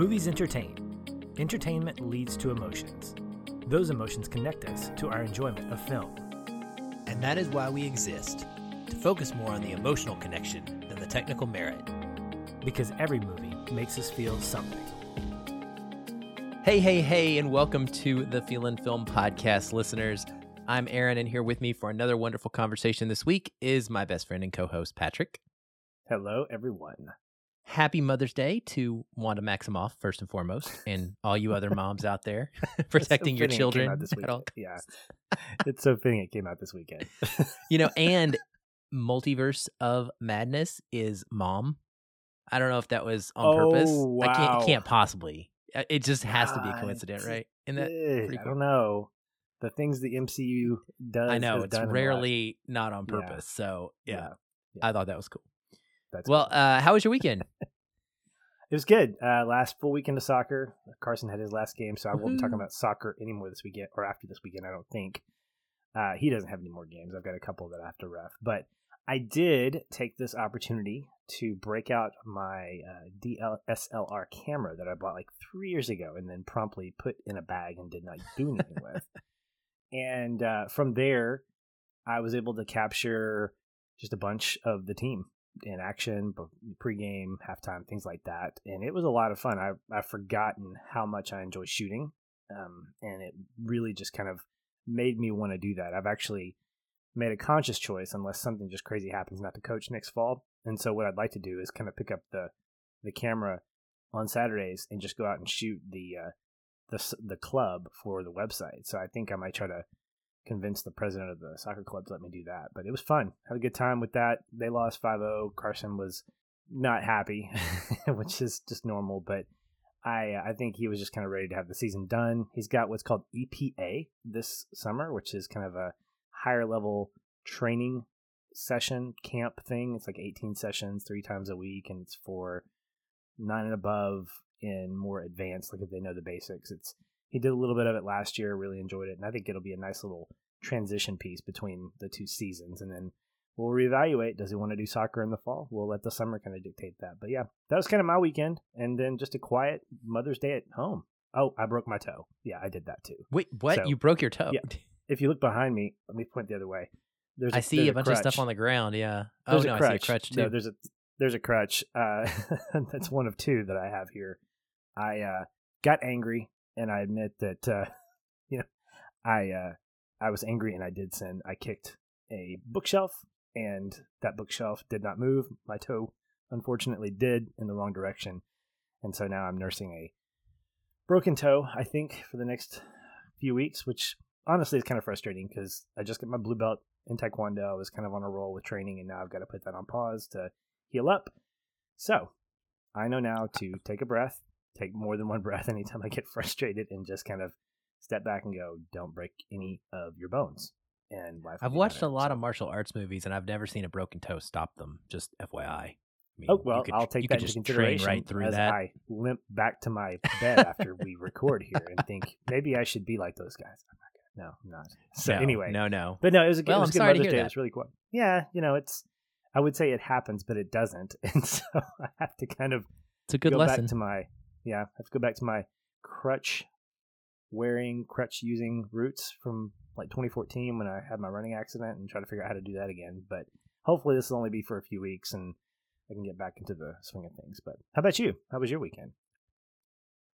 Movies entertain. Entertainment leads to emotions. Those emotions connect us to our enjoyment of film. And that is why we exist to focus more on the emotional connection than the technical merit. Because every movie makes us feel something. Hey, hey, hey, and welcome to the Feelin' Film Podcast, listeners. I'm Aaron, and here with me for another wonderful conversation this week is my best friend and co host, Patrick. Hello, everyone. Happy Mother's Day to Wanda Maximoff, first and foremost, and all you other moms out there protecting your children. This Yeah. It's so fitting it came out this weekend. you know, and Multiverse of Madness is mom. I don't know if that was on oh, purpose. Wow. I can't, it can't possibly. Uh, it just has to be a coincidence, right? And that cool? I don't know. The things the MCU does. I know it's rarely not on purpose. Yeah. So yeah, yeah. yeah, I thought that was cool. That's well. Uh, how was your weekend? it was good. Uh, last full weekend of soccer. Carson had his last game, so I won't be talking about soccer anymore this weekend or after this weekend. I don't think. Uh, he doesn't have any more games. I've got a couple that I have to ref, but I did take this opportunity to break out my uh, DSLR camera that I bought like three years ago, and then promptly put in a bag and did not do anything with. And uh, from there, I was able to capture just a bunch of the team in action, pregame, halftime, things like that. And it was a lot of fun. I, I've forgotten how much I enjoy shooting. Um, and it really just kind of made me want to do that. I've actually made a conscious choice, unless something just crazy happens, not to coach next fall. And so what I'd like to do is kind of pick up the the camera on Saturdays and just go out and shoot the uh, the the club for the website. So I think I might try to convince the president of the soccer club to let me do that. But it was fun. Had a good time with that. They lost 5-0. Carson was not happy, which is just normal, but I uh, I think he was just kind of ready to have the season done. He's got what's called EPA this summer, which is kind of a higher level training session camp thing. It's like 18 sessions, three times a week, and it's for nine and above in more advanced, like if they know the basics. It's he did a little bit of it last year, really enjoyed it, and I think it'll be a nice little transition piece between the two seasons, and then we'll reevaluate. Does he want to do soccer in the fall? We'll let the summer kind of dictate that. But yeah, that was kind of my weekend, and then just a quiet Mother's Day at home. Oh, I broke my toe. Yeah, I did that too. Wait, what? So, you broke your toe? Yeah. If you look behind me, let me point the other way. There's a, I see a, a bunch crutch. of stuff on the ground. Yeah. There's oh no, I see a crutch too. No, there's a there's a crutch. Uh, that's one of two that I have here. I uh, got angry, and I admit that uh, you know I uh, I was angry and I did sin. I kicked a bookshelf, and that bookshelf did not move. My toe, unfortunately, did in the wrong direction, and so now I'm nursing a broken toe. I think for the next few weeks, which honestly is kind of frustrating because I just got my blue belt in Taekwondo. I was kind of on a roll with training, and now I've got to put that on pause to heal up. So I know now to take a breath, take more than one breath anytime I get frustrated, and just kind of step back and go, don't break any of your bones. And I've watched better, a lot so. of martial arts movies, and I've never seen a broken toe stop them. Just FYI. I mean, oh well, could, I'll take that into consideration right through as that. I limp back to my bed after we record here and think maybe I should be like those guys. I'm not gonna. No, I'm not. So no, anyway, no, no. But no, it was a, good. well, it was I'm good sorry Mother's to hear Day. It was really cool. Yeah, you know, it's I would say it happens, but it doesn't, and so I have to kind of it's a good go lesson. back to my yeah, I have to go back to my crutch wearing, crutch using roots from like 2014 when I had my running accident, and try to figure out how to do that again. But hopefully, this will only be for a few weeks, and I can get back into the swing of things. But how about you? How was your weekend?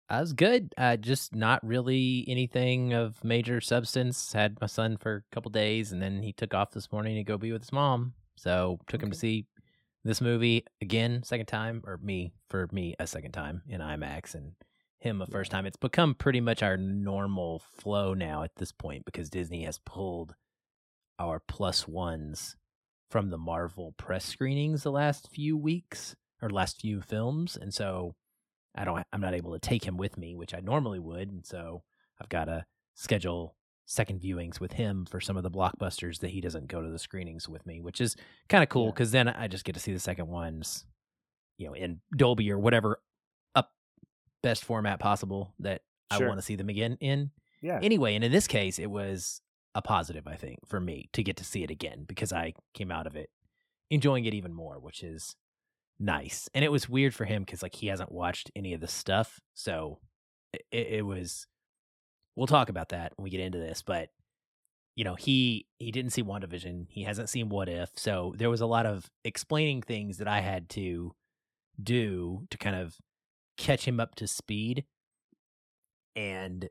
I was good. Uh, just not really anything of major substance. Had my son for a couple days, and then he took off this morning to go be with his mom. So took okay. him to see this movie again, second time, or me for me a second time in IMAX, and him a first time. It's become pretty much our normal flow now at this point because Disney has pulled our plus ones from the Marvel press screenings the last few weeks or last few films, and so I don't I'm not able to take him with me, which I normally would, and so I've got to schedule second viewings with him for some of the blockbusters that he doesn't go to the screenings with me, which is kind of cool because yeah. then I just get to see the second ones, you know, in Dolby or whatever up best format possible that sure. I want to see them again in. Yeah. Anyway, and in this case, it was a positive, I think, for me to get to see it again because I came out of it enjoying it even more, which is nice. And it was weird for him because like he hasn't watched any of the stuff, so it, it was. We'll talk about that when we get into this, but you know he he didn't see WandaVision. He hasn't seen What If, so there was a lot of explaining things that I had to do to kind of catch him up to speed. And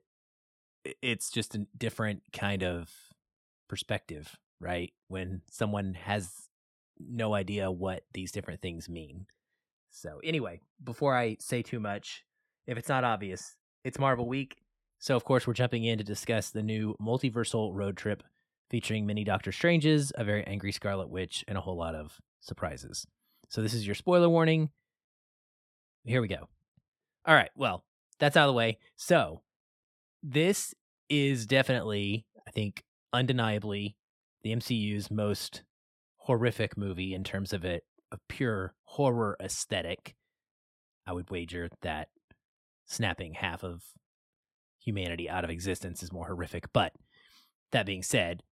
it's just a different kind of perspective, right? When someone has no idea what these different things mean. So, anyway, before I say too much, if it's not obvious, it's Marvel Week. So, of course, we're jumping in to discuss the new multiversal road trip featuring many Doctor Stranges, a very angry Scarlet Witch, and a whole lot of surprises. So, this is your spoiler warning. Here we go. All right, well, that's out of the way. So, this is definitely, I think, undeniably the MCU's most horrific movie in terms of it a pure horror aesthetic. I would wager that snapping half of humanity out of existence is more horrific. But that being said,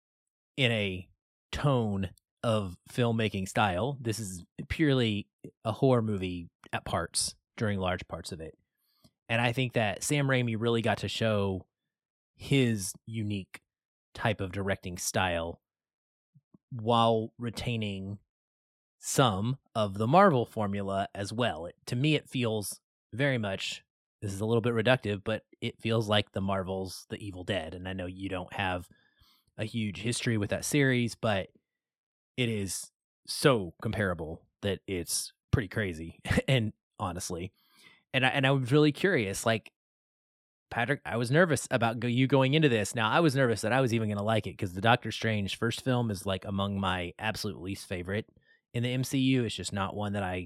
in a tone of filmmaking style, this is purely a horror movie at parts during large parts of it. And I think that Sam Raimi really got to show his unique type of directing style while retaining some of the Marvel formula as well. It, to me, it feels very much, this is a little bit reductive, but it feels like the Marvel's The Evil Dead. And I know you don't have a huge history with that series, but it is so comparable that it's pretty crazy. and honestly, and I, and I was really curious, like, Patrick, I was nervous about go- you going into this. Now, I was nervous that I was even going to like it because the Doctor Strange first film is like among my absolute least favorite in the MCU. It's just not one that I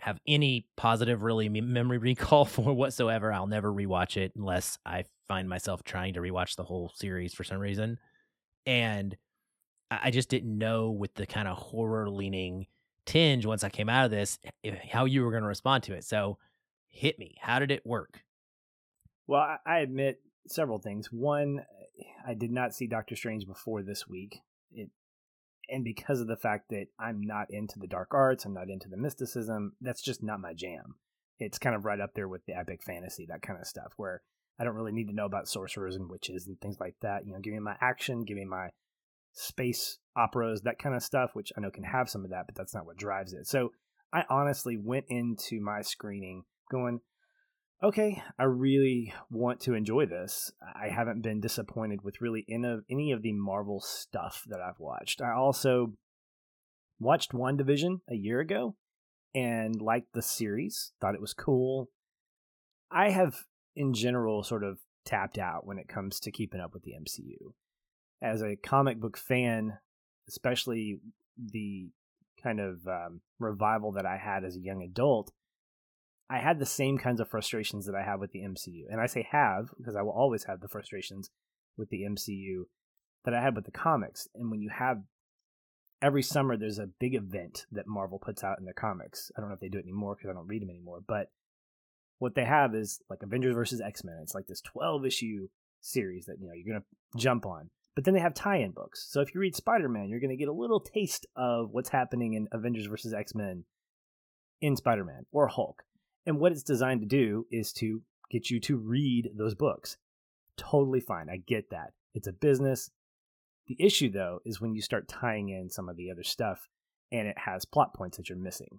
have any positive, really memory recall for whatsoever. I'll never rewatch it unless I find myself trying to rewatch the whole series for some reason. And I just didn't know with the kind of horror leaning tinge once I came out of this how you were going to respond to it. So, hit me. How did it work? Well, I, admit several things. One, I did not see Doctor Strange before this week. And because of the fact that I'm not into the dark arts, I'm not into the mysticism, that's just not my jam. It's kind of right up there with the epic fantasy, that kind of stuff, where I don't really need to know about sorcerers and witches and things like that. You know, give me my action, give me my space operas, that kind of stuff, which I know can have some of that, but that's not what drives it. So I honestly went into my screening going, okay, I really want to enjoy this. I haven't been disappointed with really any of the Marvel stuff that I've watched. I also watched WandaVision a year ago and liked the series, thought it was cool. I have, in general, sort of tapped out when it comes to keeping up with the MCU. As a comic book fan, especially the kind of um, revival that I had as a young adult, I had the same kinds of frustrations that I have with the MCU. And I say have because I will always have the frustrations with the MCU that I had with the comics. And when you have every summer, there's a big event that Marvel puts out in their comics. I don't know if they do it anymore because I don't read them anymore. But what they have is like Avengers versus X Men. It's like this 12 issue series that you know you're gonna jump on. But then they have tie-in books. So if you read Spider-Man, you're gonna get a little taste of what's happening in Avengers versus X Men in Spider-Man or Hulk. And what it's designed to do is to get you to read those books. Totally fine. I get that. It's a business. The issue, though, is when you start tying in some of the other stuff and it has plot points that you're missing.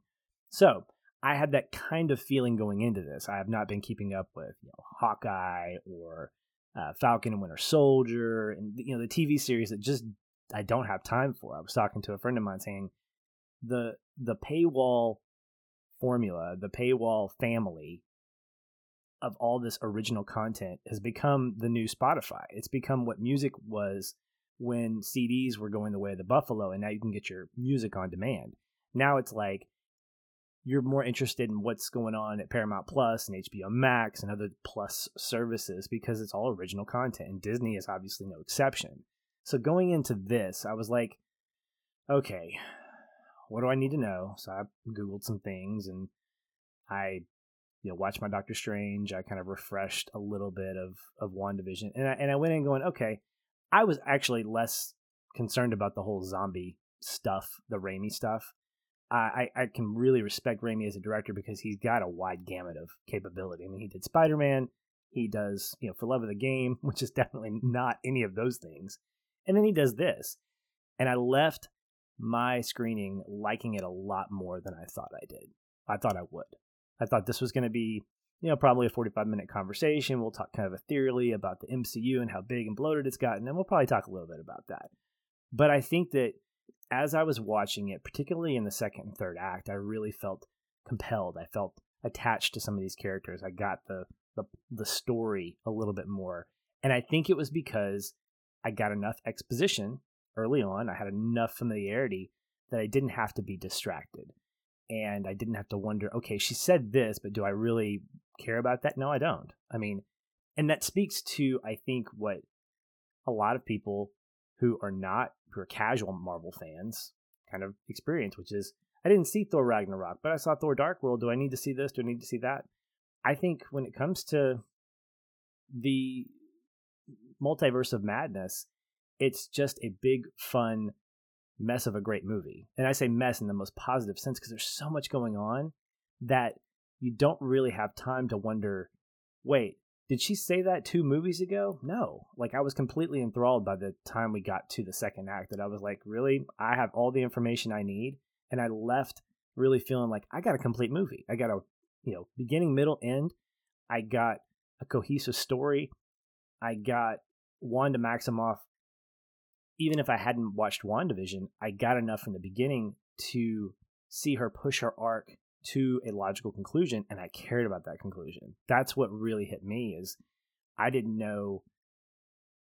So I had that kind of feeling going into this. I have not been keeping up with you know, Hawkeye or uh, Falcon and Winter Soldier and you know the TV series that just I don't have time for. I was talking to a friend of mine saying the the paywall formula, the paywall family of all this original content has become the new Spotify. It's become what music was when CDs were going the way of the buffalo, and now you can get your music on demand. Now it's like you're more interested in what's going on at Paramount Plus and HBO Max and other Plus services because it's all original content, and Disney is obviously no exception. So going into this, I was like, okay, what do I need to know? So I googled some things and I you know watched my Doctor Strange. I kind of refreshed a little bit of of WandaVision, and I, and I went in going, okay, I was actually less concerned about the whole zombie stuff, the Raimi stuff. I, I can really respect Raimi as a director because he's got a wide gamut of capability. I mean, he did Spider Man, he does, you know, For Love of the Game, which is definitely not any of those things. And then he does this. And I left my screening liking it a lot more than I thought I did. I thought I would. I thought this was going to be, you know, probably a 45 minute conversation. We'll talk kind of ethereally about the MCU and how big and bloated it's gotten, and we'll probably talk a little bit about that. But I think that as I was watching it, particularly in the second and third act, I really felt compelled. I felt attached to some of these characters. I got the the, the story a little bit more. And I think it was because I got enough exposition early on. I had enough familiarity that I didn't have to be distracted. And I didn't have to wonder, okay, she said this, but do I really care about that? No, I don't. I mean, and that speaks to, I think, what a lot of people who are not, who are casual Marvel fans kind of experience, which is I didn't see Thor Ragnarok, but I saw Thor Dark World. Do I need to see this? Do I need to see that? I think when it comes to the multiverse of madness, it's just a big, fun mess of a great movie. And I say mess in the most positive sense because there's so much going on that you don't really have time to wonder wait, did she say that two movies ago? No. Like, I was completely enthralled by the time we got to the second act that I was like, really? I have all the information I need. And I left really feeling like I got a complete movie. I got a you know, beginning, middle, end. I got a cohesive story. I got Wanda Maximoff. Even if I hadn't watched WandaVision, I got enough from the beginning to see her push her arc to a logical conclusion, and I cared about that conclusion. That's what really hit me is I didn't know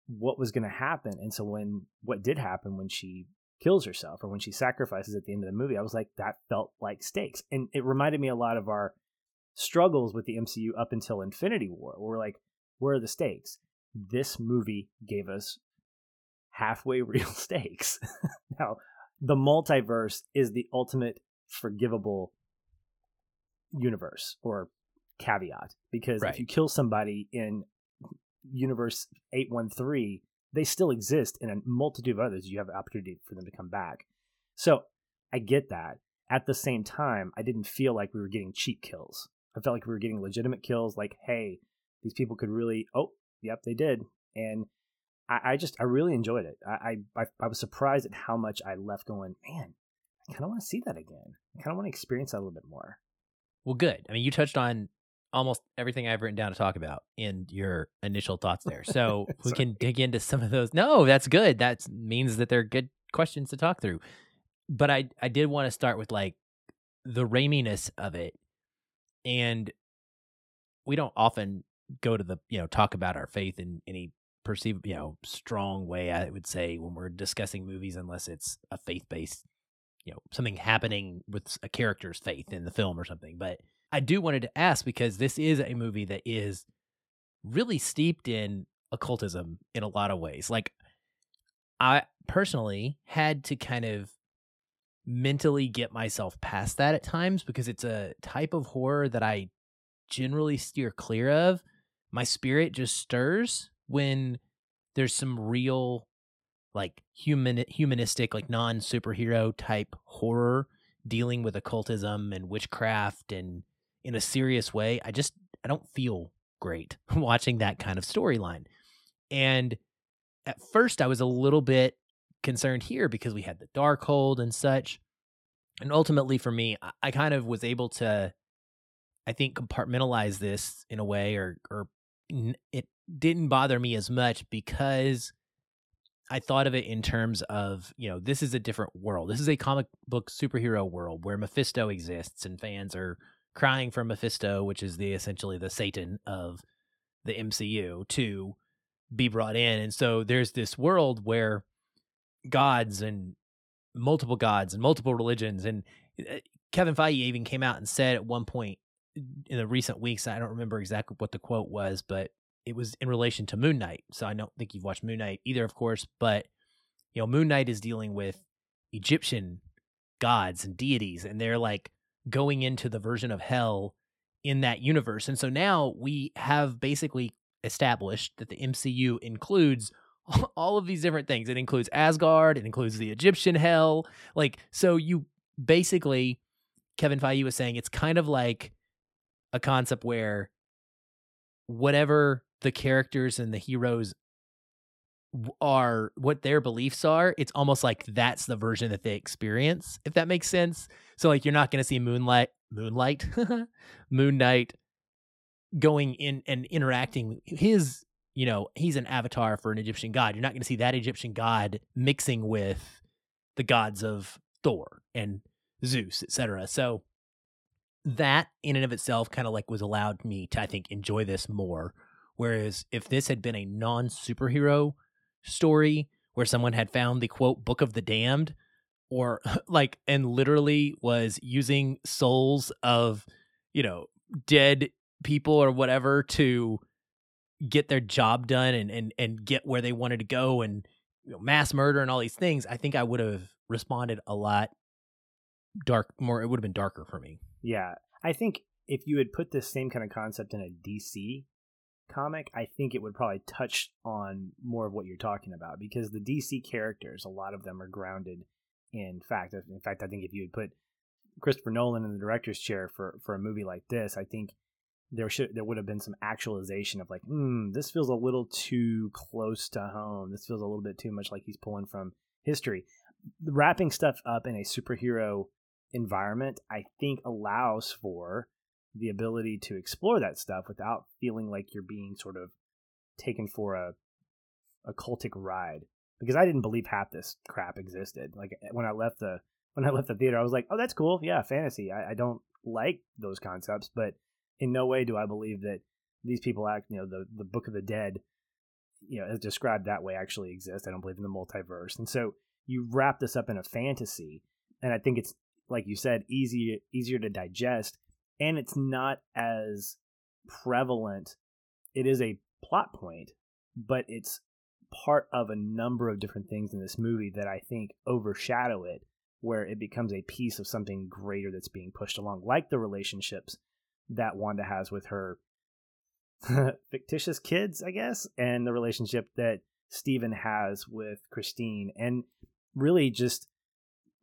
what was going to happen, and so when what did happen when she kills herself or when she sacrifices at the end of the movie, I was like, that felt like stakes, and it reminded me a lot of our struggles with the MCU up until Infinity War. where We're like, where are the stakes? This movie gave us halfway real stakes. now, the multiverse is the ultimate forgivable universe or caveat because right. if you kill somebody in universe 813 they still exist in a multitude of others you have an opportunity for them to come back so i get that at the same time i didn't feel like we were getting cheap kills I felt like we were getting legitimate kills. Like, hey, these people could really. Oh, yep, they did. And I, I just I really enjoyed it. I, I I was surprised at how much I left going. Man, I kind of want to see that again. I kind of want to experience that a little bit more. Well, good. I mean, you touched on almost everything I've written down to talk about in your initial thoughts there. So we can dig into some of those. No, that's good. That means that they're good questions to talk through. But I I did want to start with like the raminess of it and we don't often go to the you know talk about our faith in any perceived you know strong way i would say when we're discussing movies unless it's a faith-based you know something happening with a character's faith in the film or something but i do wanted to ask because this is a movie that is really steeped in occultism in a lot of ways like i personally had to kind of mentally get myself past that at times because it's a type of horror that I generally steer clear of. My spirit just stirs when there's some real like human humanistic like non superhero type horror dealing with occultism and witchcraft and in a serious way. I just I don't feel great watching that kind of storyline. And at first I was a little bit concerned here because we had the Darkhold and such. And ultimately, for me, I, I kind of was able to, I think, compartmentalize this in a way, or or it didn't bother me as much because I thought of it in terms of, you know, this is a different world. This is a comic book superhero world where Mephisto exists and fans are crying for Mephisto, which is the essentially the Satan of the MCU, to be brought in. And so there's this world where gods and multiple gods and multiple religions. And uh, Kevin Feige even came out and said at one point in the recent weeks, I don't remember exactly what the quote was, but it was in relation to Moon Knight. So I don't think you've watched Moon Knight either, of course, but you know, Moon Knight is dealing with Egyptian gods and deities, and they're like going into the version of hell in that universe. And so now we have basically established that the MCU includes all of these different things. It includes Asgard, it includes the Egyptian hell. Like, so you basically, Kevin Feige was saying it's kind of like a concept where whatever the characters and the heroes are what their beliefs are it's almost like that's the version that they experience if that makes sense. So like you're not going to see moonlight moonlight moon knight going in and interacting his you know he's an avatar for an egyptian god. You're not going to see that egyptian god mixing with the gods of thor and zeus etc so that in and of itself kind of like was allowed me to i think enjoy this more whereas if this had been a non superhero story where someone had found the quote book of the damned or like and literally was using souls of you know dead people or whatever to get their job done and and and get where they wanted to go and you know, mass murder and all these things i think i would have responded a lot dark more it would have been darker for me. Yeah. I think if you had put this same kind of concept in a dc comic, I think it would probably touch on more of what you're talking about because the DC characters, a lot of them are grounded in fact. In fact, I think if you had put Christopher Nolan in the director's chair for for a movie like this, I think there should there would have been some actualization of like, hmm, this feels a little too close to home. This feels a little bit too much like he's pulling from history. Wrapping stuff up in a superhero environment, I think allows for the ability to explore that stuff without feeling like you're being sort of taken for a a cultic ride because I didn't believe half this crap existed. Like eh, when I left the when I left the theater, I was like, "Oh, that's cool. Yeah, fantasy. I, I don't like those concepts, but in no way do I believe that these people act. You know, the the Book of the Dead, you know, as described that way, actually exists. I don't believe in the multiverse, and so you wrap this up in a fantasy, and I think it's like you said, easy easier to digest and it's not as prevalent. It is a plot point, but it's part of a number of different things in this movie that I think overshadow it, where it becomes a piece of something greater that's being pushed along, like the relationships that Wanda has with her fictitious kids, I guess, and the relationship that Stephen has with Christine, and really just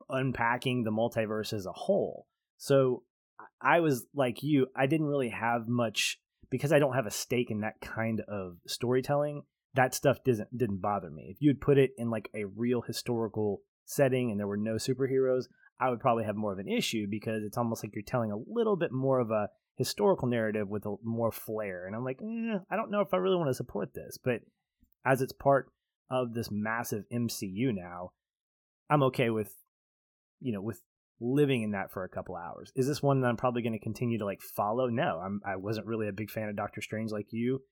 unpacking the multiverse as a whole. So I was like you, I didn't really have much because I don't have a stake in that kind of storytelling. That stuff didn't didn't bother me. If you'd put it in like a real historical setting and there were no superheroes, I would probably have more of an issue because it's almost like you're telling a little bit more of a historical narrative with a more flair. And I'm like, eh, I don't know if I really want to support this. But as it's part of this massive MCU now, I'm okay with you know with living in that for a couple hours. Is this one that I'm probably going to continue to like follow? No, I'm I wasn't really a big fan of Doctor Strange like you.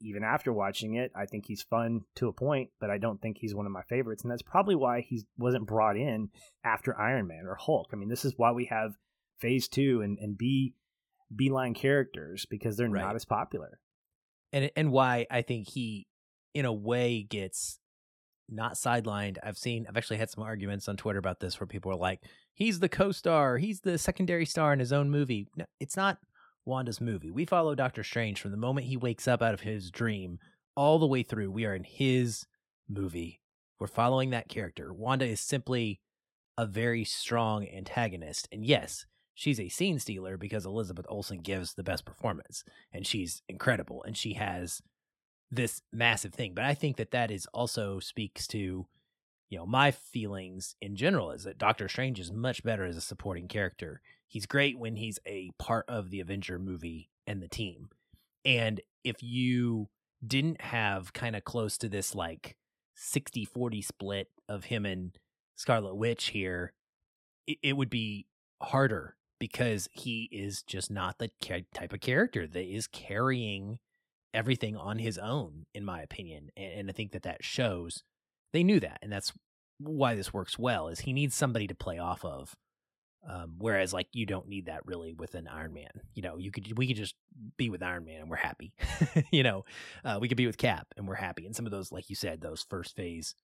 Even after watching it, I think he's fun to a point, but I don't think he's one of my favorites, and that's probably why he wasn't brought in after Iron Man or Hulk. I mean, this is why we have Phase Two and and B B line characters because they're right. not as popular, and and why I think he, in a way, gets not sidelined. I've seen, I've actually had some arguments on Twitter about this where people are like, he's the co star, he's the secondary star in his own movie. No, it's not Wanda's movie. We follow Doctor Strange from the moment he wakes up out of his dream all the way through. We are in his movie. We're following that character. Wanda is simply a very strong antagonist. And yes, she's a scene stealer because Elizabeth Olsen gives the best performance and she's incredible and she has this massive thing. But I think that that is also speaks to, you know, my feelings in general is that Doctor Strange is much better as a supporting character. He's great when he's a part of the Avenger movie and the team. And if you didn't have kind of close to this like 60 40 split of him and Scarlet Witch here, it, it would be harder because he is just not the type of character that is carrying everything on his own, in my opinion. And, and I think that that shows they knew that. And that's why this works well is he needs somebody to play off of. Um, whereas like you don't need that really with an Iron Man. You know, you could we could just be with Iron Man and we're happy. you know, uh, we could be with Cap and we're happy. And some of those, like you said, those first phase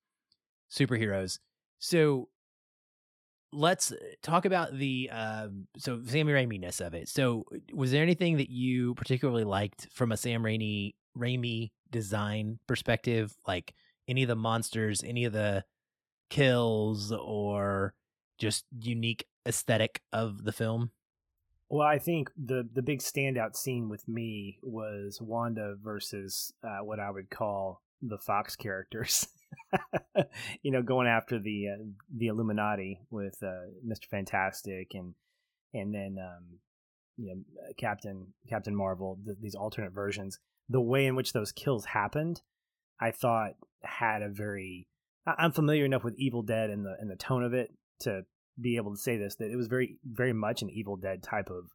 superheroes. So let's uh, talk about the um, so Sam Raimi-ness of it. So, was there anything that you particularly liked from a Sam Raimi Raimi design perspective, like any of the monsters, any of the kills, or just unique aesthetic of the film? Well, I think the the big standout scene with me was Wanda versus uh, what I would call the Fox characters. you know, going after the uh, the Illuminati with uh, Mister Fantastic and and then um, you know Captain Captain Marvel. Th- these alternate versions. The way in which those kills happened, I thought had a very. I'm familiar enough with Evil Dead and the and the tone of it to be able to say this that it was very very much an Evil Dead type of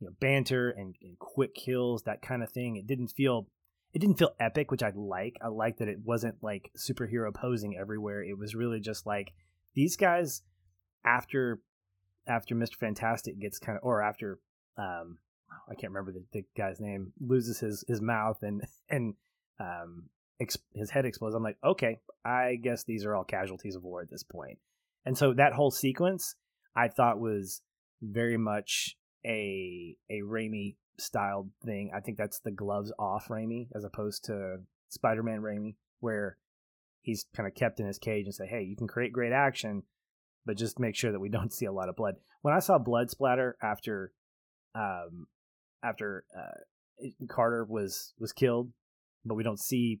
you know banter and, and quick kills that kind of thing. It didn't feel it didn't feel epic, which I like. I like that it wasn't like superhero posing everywhere. It was really just like these guys after after Mr. Fantastic gets kind of or after um I can't remember the, the guy's name loses his his mouth and and um his head explodes. I'm like, okay, I guess these are all casualties of war at this point. And so that whole sequence I thought was very much a a Raimi styled thing. I think that's the gloves off Raimi as opposed to Spider Man Raimi, where he's kind of kept in his cage and say, Hey, you can create great action, but just make sure that we don't see a lot of blood. When I saw blood splatter after um after uh Carter was was killed, but we don't see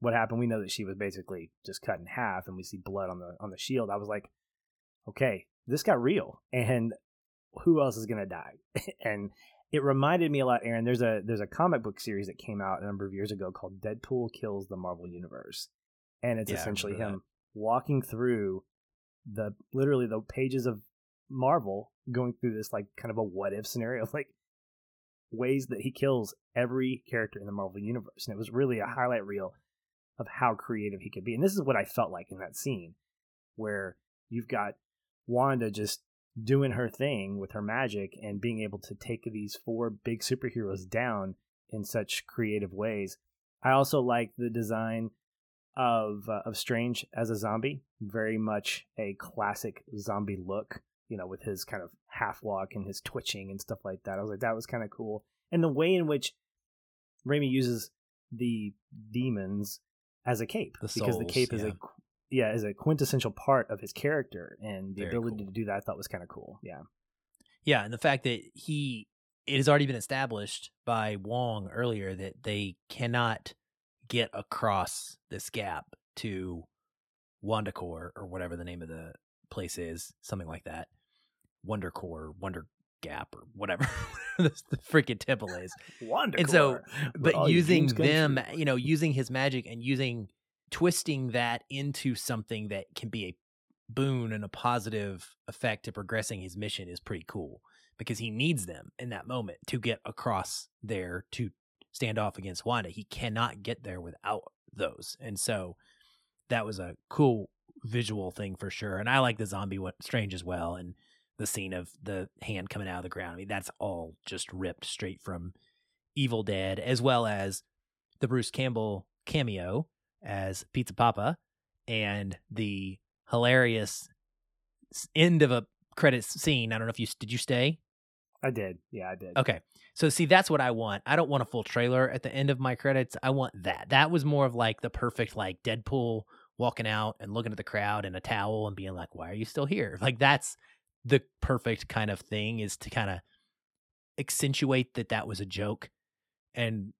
what happened. We know that she was basically just cut in half and we see blood on the on the shield. I was like, okay, this got real. And who else is gonna die? and it reminded me a lot, Aaron. There's a there's a comic book series that came out a number of years ago called Deadpool Kills the Marvel Universe, and it's Yeah, essentially him walking through the literally the pages of Marvel, going through this like kind of a what if scenario, like ways that he kills every character in the Marvel universe, and it was really a highlight reel of how creative he could be. And this is what I felt like in that scene, where you've got Wanda just doing her thing with her magic and being able to take these four big superheroes down in such creative ways. I also like the design of uh, of Strange as a zombie, very much a classic zombie look, you know, with his kind of half walk and his twitching and stuff like that. I was like that was kind of cool. And the way in which Raimi uses the demons as a cape The because the cape is yeah. a yeah, is a quintessential part of his character and the Very ability cool. to do that I thought was kind of cool. Yeah. Yeah, and the fact that he it has already been established by Wong earlier that they cannot get across this gap to Wundagore or whatever the name of the place is, something like that. Wundagore, Wonder Gap or whatever the, the freaking temple is. Wundagore. And so, But using them, you know, using his magic and using twisting that into something that can be a boon and a positive effect to progressing his mission is pretty cool because he needs them in that moment to get across there to stand off against Wanda. He cannot get there without those. And so that was a cool visual thing for sure. And I like the zombie one strange as well. And the scene of the hand coming out of the ground. I mean, that's all just ripped straight from Evil Dead, as well as the Bruce Campbell cameo as Pizza Poppa and the hilarious end of a credits scene. I don't know if you did you stay? I did. Yeah, I did. Okay. So see that's what I want. I don't want a full trailer at the end of my credits. I want that. That was more of like the perfect like Deadpool walking out and looking at the crowd in a towel and being like, "Why are you still here?" Like that's the perfect kind of thing is to kind of accentuate that that was a joke. And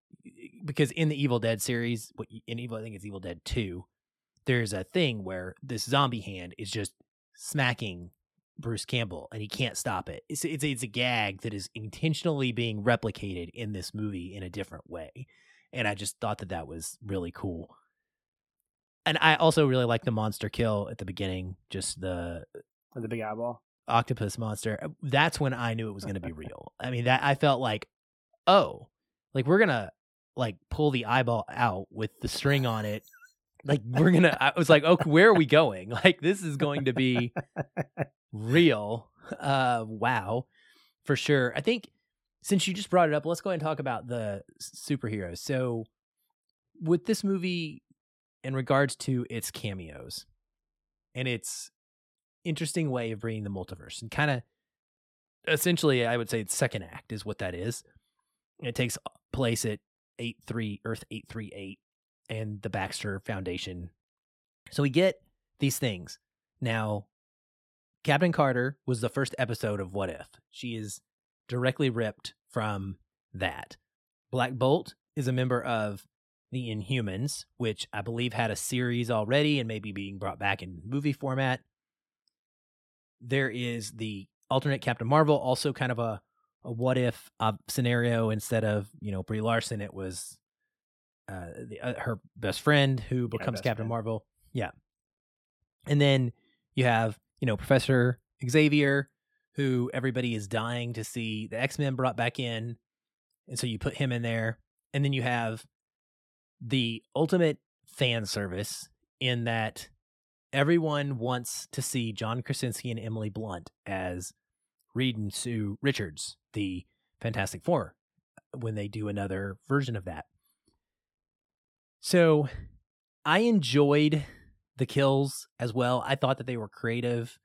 because in the Evil Dead series, what in Evil I think it's Evil Dead 2, there's a thing where this zombie hand is just smacking Bruce Campbell and he can't stop it. It's it's it's a gag that is intentionally being replicated in this movie in a different way. And I just thought that that was really cool. And I also really like the monster kill at the beginning, just the The big eyeball. octopus monster. Uh, That's when I knew it was going to be real. I mean, that I felt like, oh, like we're gonna like pull the eyeball out with the string on it. Like we're gonna. I was like, okay, where are we going? Like this is going to be real. Uh, wow, for sure. I think since you just brought it up, let's go ahead and talk about the superheroes. So, with this movie, in regards to its cameos and its interesting way of bringing the multiverse, and kind of essentially, I would say, its second act is what that is. It takes place at eight three Earth eight three eight and the Baxter Foundation. So we get these things now. Captain Carter was the first episode of What If. She is directly ripped from that. Black Bolt is a member of the Inhumans, which I believe had a series already and maybe being brought back in movie format. There is the alternate Captain Marvel, also kind of a, a what if uh, scenario. Instead of you know Brie Larson, it was uh, the, uh, her best friend who becomes Captain friend. Marvel. Yeah, and then you have you know Professor Xavier, who everybody is dying to see the X Men brought back in, and so you put him in there, and then you have the ultimate fan service in that everyone wants to see John Krasinski and Emily Blunt as Reed and Sue Richards, the Fantastic Four, uh, when they do another version of that. So I enjoyed the kills as well. I thought that they were creative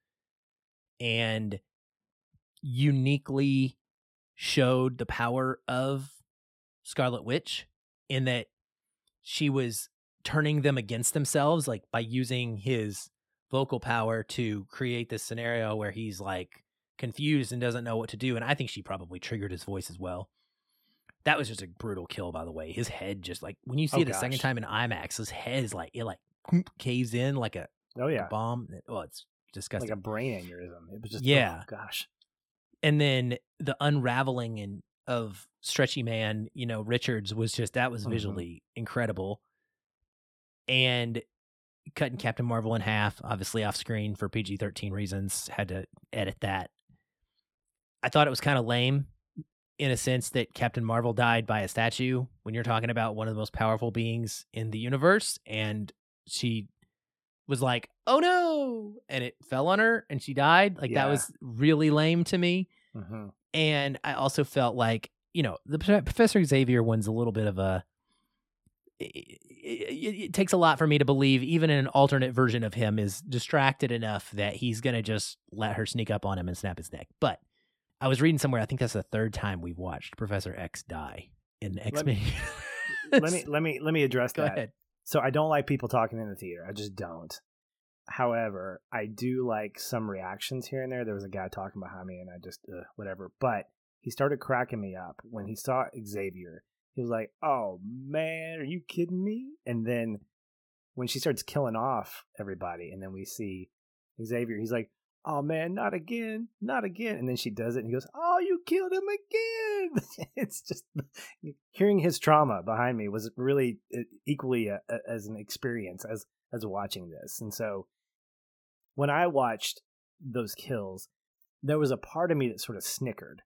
and uniquely showed the power of Scarlet Witch in that she was turning them against themselves like by using his vocal power to create this scenario where he's like confused and doesn't know what to do and i think she probably triggered his voice as well. That was just a brutal kill by the way. His head just like when you see oh, it a gosh. second time in imax his head is like it like caves in like a oh yeah. bomb. Oh it's disgusting. like a brain aneurysm. It was just yeah. oh, gosh. And then the unraveling and of stretchy man you know richards was just that was mm-hmm. visually mm-hmm. incredible. And cutting captain marvel in half obviously off screen for pg-13 reasons had to edit that i thought it was kind of lame in a sense that captain marvel died by a statue when you're talking about one of the most powerful beings in the universe and she was like oh no and it fell on her and she died like yeah. that was really lame to me mm-hmm. and i also felt like you know, the Professor Xavier one's a little bit of a. It, it, it, takes a lot for me to believe even an alternate version of him is distracted enough that he's going to just let her sneak up on him and snap his neck. But I was reading somewhere, I think that's the third time we've watched Professor X die in X Men. Let, let me let me let me address Go that. Ahead. So I don't like people talking in the theater. I just don't. However, I do like some reactions here and there. There was a guy talking behind me, and I just uh, whatever. But he started cracking me up when he saw Xavier. He was like, "Oh man, are you kidding me?" And then when she starts killing off everybody, and then we see Xavier, he's like, "Oh man, not again, not again!" And then she does it, and he goes, "Oh, you killed him again!" it's just hearing his trauma behind me was really uh, equally a, a, as an experience as as watching this. And so when I watched those kills, there was a part of me that sort of snickered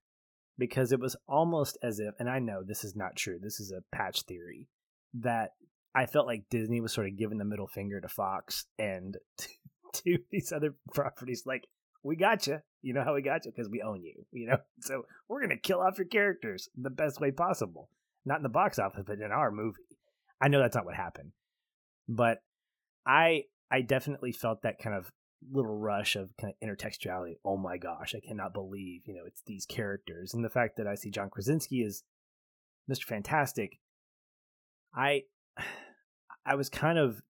because it was almost as if, and I know this is not true, this is a patch theory, that I felt like Disney was sort of giving the middle finger to Fox and to, these other properties, like, we got you. You know how we got you? Because we own you, you know? So we're to kill off your characters the best way possible. Not in the box office, but in our movie. I know that's not what happened. But I I definitely felt that kind of little rush of kind of intertextuality. Oh my gosh, I cannot believe, you know, it's these characters. And the fact that I see John Krasinski as Mr. Fantastic, I I was kind of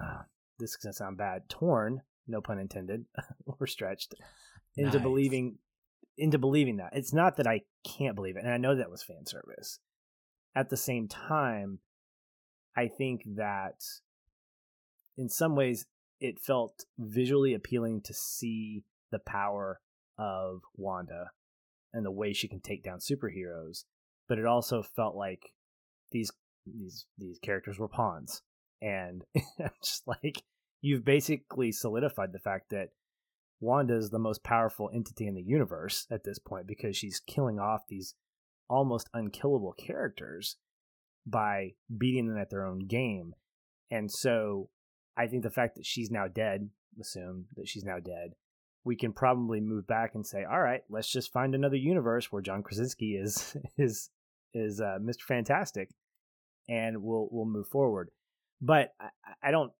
uh, this is gonna sound bad, torn, no pun intended, or stretched into nice. believing into believing that. It's not that I can't believe it, and I know that was fan service. At the same time, I think that in some ways it felt visually appealing to see the power of Wanda and the way she can take down superheroes, but it also felt like these these these characters were pawns, and I'm just like you've basically solidified the fact that Wanda is the most powerful entity in the universe at this point because she's killing off these almost unkillable characters by beating them at their own game. And so I think the fact that she's now dead, assume that she's now dead, we can probably move back and say, all right, let's just find another universe where John Krasinski is is is uh, Mr. Fantastic, and we'll we'll move forward. But I, I don't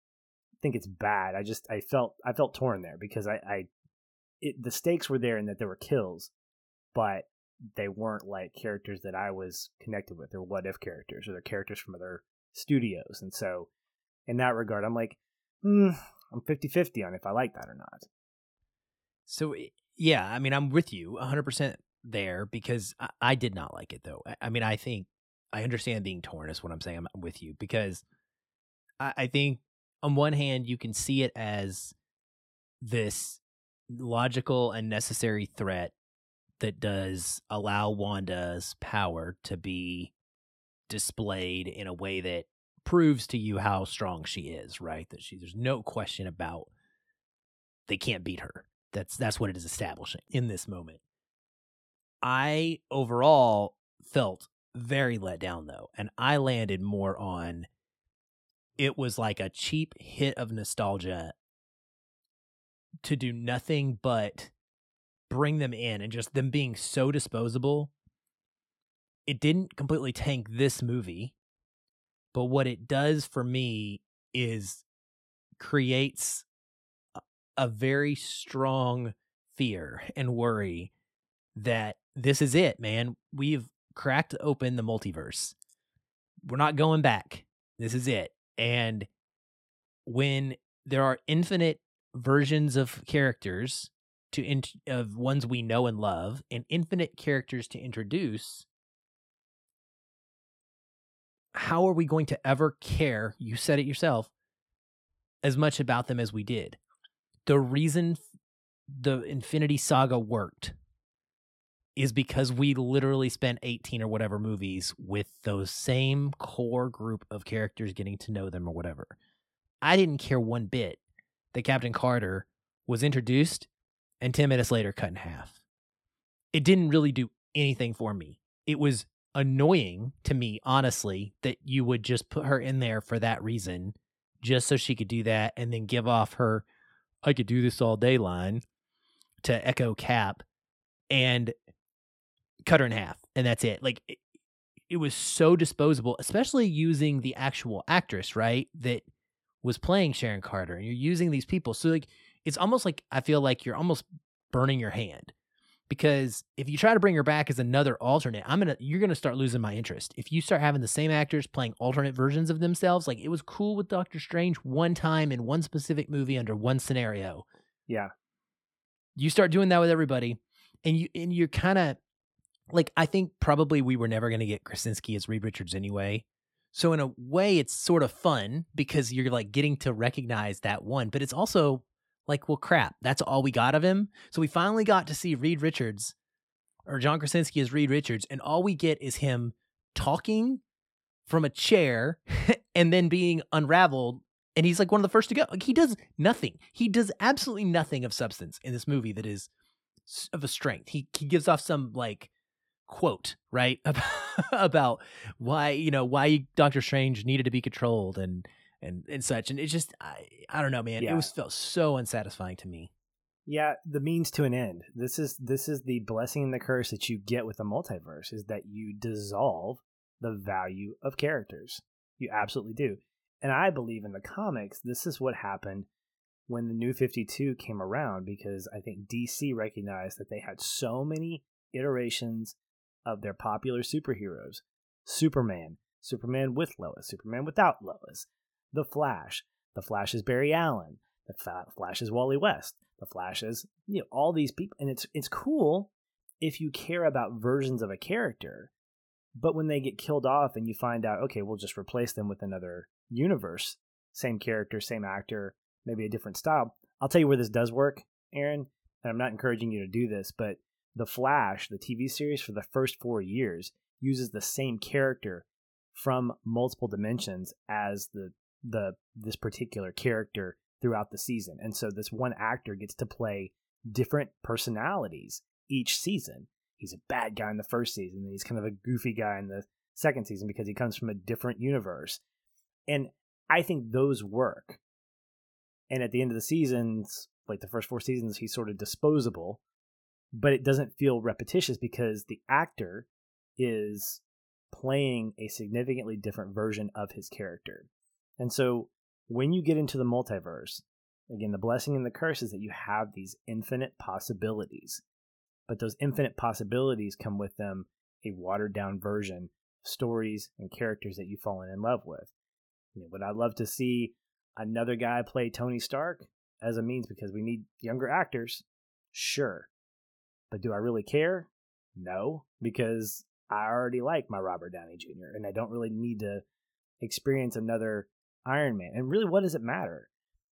think it's bad. I just I felt I felt torn there because I, I it, the stakes were there and that there were kills, but they weren't like characters that I was connected with or what if characters or they're characters from other studios. And so in that regard, I'm like, mm, I'm 50 50 on if I like that or not. So yeah, I mean, I'm with you 100% there because I, I did not like it though. I, I, mean, I think I understand being torn is what I'm saying. I'm with you because I, I think on one hand you can see it as this logical and necessary threat that does allow Wanda's power to be displayed in a way that proves to you how strong she is, right? That she there's no question about they can't beat her. That's that's what it is establishing in this moment. I overall felt very let down though, and I landed more on it was like a cheap hit of nostalgia to do nothing but bring them in and just them being so disposable. It didn't completely tank this movie, but what it does for me is creates a very strong fear and worry that this is it, man. We've cracked open the multiverse. We're not going back. This is it. And when there are infinite versions of characters to in, of ones we know and love and infinite characters to introduce how are we going to ever care you said it yourself as much about them as we did? The reason the infinity saga worked is because we literally spent 18 or whatever movies with those same core group of characters getting to know them or whatever i didn't care one bit that captain carter was introduced and 10 minutes later cut in half. It didn't really do anything for me. It was annoying to me, honestly, that you would just put her in there for that reason, just so she could do that and then give off her, I could do this all day line to Echo Cap and cut her in half. And that's it. Like, it, it was so disposable, especially using the actual actress, right? That was playing Sharon Carter. And you're using these people. So, like, it's almost like I feel like you're almost burning your hand because if you try to bring her back as another alternate, I'm gonna you're gonna start losing my interest. If you start having the same actors playing alternate versions of themselves, like it was cool with Doctor Strange one time in one specific movie under one scenario. Yeah. You start doing that with everybody, and you and you're kind of like I think probably we were never gonna get Krasinski as Reed Richards anyway. So in a way, it's sort of fun because you're like getting to recognize that one, but it's also like, well, crap, that's all we got of him. So we finally got to see Reed Richards or John Krasinski as Reed Richards, and all we get is him talking from a chair and then being unraveled. And he's like one of the first to go. Like he does nothing. He does absolutely nothing of substance in this movie that is of a strength. He he gives off some like quote right about, why you know why Doctor Strange needed to be controlled and and and such. And it's just I I don't know, man. Yeah. It was felt so unsatisfying to me. Yeah, the means to an end. This is this is the blessing and the curse that you get with the multiverse is that you dissolve the value of characters. You absolutely do. And I believe in the comics, this is what happened when the new 52 came around because I think DC recognized that they had so many iterations of their popular superheroes. Superman, Superman with Lois, Superman without Lois, the Flash. The Flash is Barry Allen. The Flash is Wally West. The Flash is you know all these people, and it's it's cool if you care about versions of a character. But when they get killed off and you find out, okay, we'll just replace them with another universe, same character, same actor, maybe a different style. I'll tell you where this does work, Aaron, and I'm not encouraging you to do this, but The Flash, the TV series for the first four years, uses the same character from multiple dimensions as the the this particular character throughout the season. And so this one actor gets to play different personalities each season. He's a bad guy in the first season, and he's kind of a goofy guy in the second season because he comes from a different universe. And I think those work. And at the end of the seasons, like the first four seasons, he's sort of disposable, but it doesn't feel repetitious because the actor is playing a significantly different version of his character. And so when you get into the multiverse, again, the blessing and the curse is that you have these infinite possibilities. But those infinite possibilities come with them a watered down version of stories and characters that you've fallen in love with. You know, would I love to see another guy play Tony Stark as a means because we need younger actors? Sure. But do I really care? No, because I already like my Robert Downey Jr. and I don't really need to experience another Iron Man. And really, what does it matter?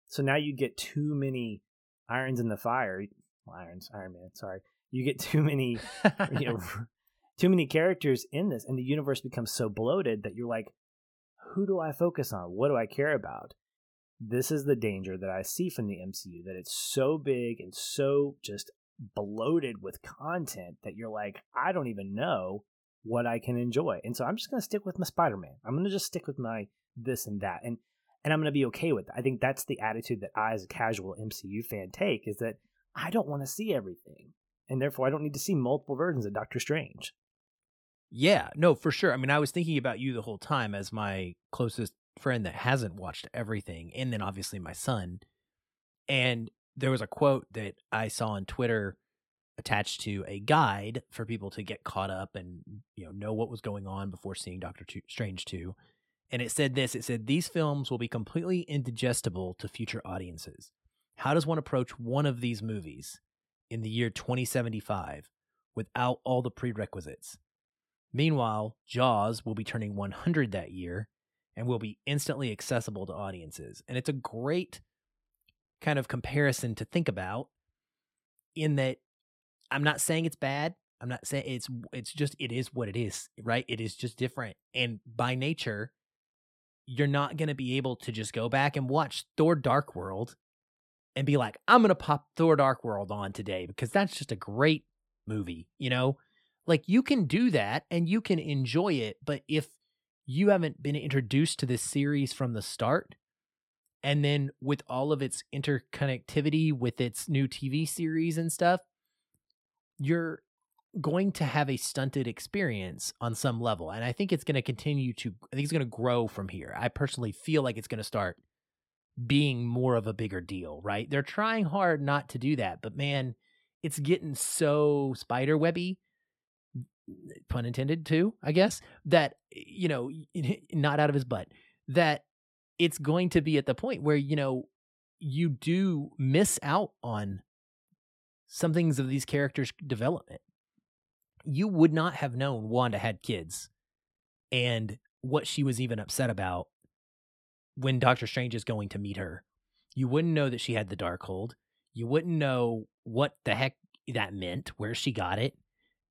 So now you get too many irons in the fire. Well, irons, Iron Man. Sorry, you get too many, you know, too many characters in this, and the universe becomes so bloated that you're like, who do I focus on? What do I care about? This is the danger that I see from the MCU that it's so big and so just bloated with content that you're like, I don't even know what I can enjoy. And so I'm just going to stick with my Spider-Man. I'm going to just stick with my this and that. And and I'm going to be okay with it. I think that's the attitude that I as a casual MCU fan take is that I don't want to see everything. And therefore I don't need to see multiple versions of Doctor Strange. Yeah, no, for sure. I mean, I was thinking about you the whole time as my closest friend that hasn't watched everything and then obviously my son. And there was a quote that I saw on Twitter attached to a guide for people to get caught up and mm, you know know what was going on before seeing Doctor Strange 2 and it said this it said these films will be completely indigestible to future audiences. How does one approach one of these movies in the year 2075 without all the prerequisites? Meanwhile jaws will be turning 100 that year and will be instantly accessible to audiences. And it's a great kind of comparison to think about in that I'm not saying it's bad. I'm not saying it's it's just it is what it is, right? It is just different. And by nature, you're not going to be able to just go back and watch Thor Dark World and be like, I'm going to pop Thor Dark World on today because that's just a great movie, you know? Like you can do that and you can enjoy it, but if you haven't been introduced to this series from the start, and then with all of its interconnectivity with its new TV series and stuff, you're going to have a stunted experience on some level. And I think it's going to continue to, I think it's going to grow from here. I personally feel like it's going to start being more of a bigger deal, right? They're trying hard not to do that, but man, it's getting so spider webby, pun intended too, I guess, that, you know, not out of his butt, that it's going to be at the point where, you know, you do miss out on some things of these characters' development. You would not have known Wanda had kids and what she was even upset about when Doctor Strange is going to meet her. You wouldn't know that she had the Darkhold. You wouldn't know what the heck that meant, where she got it,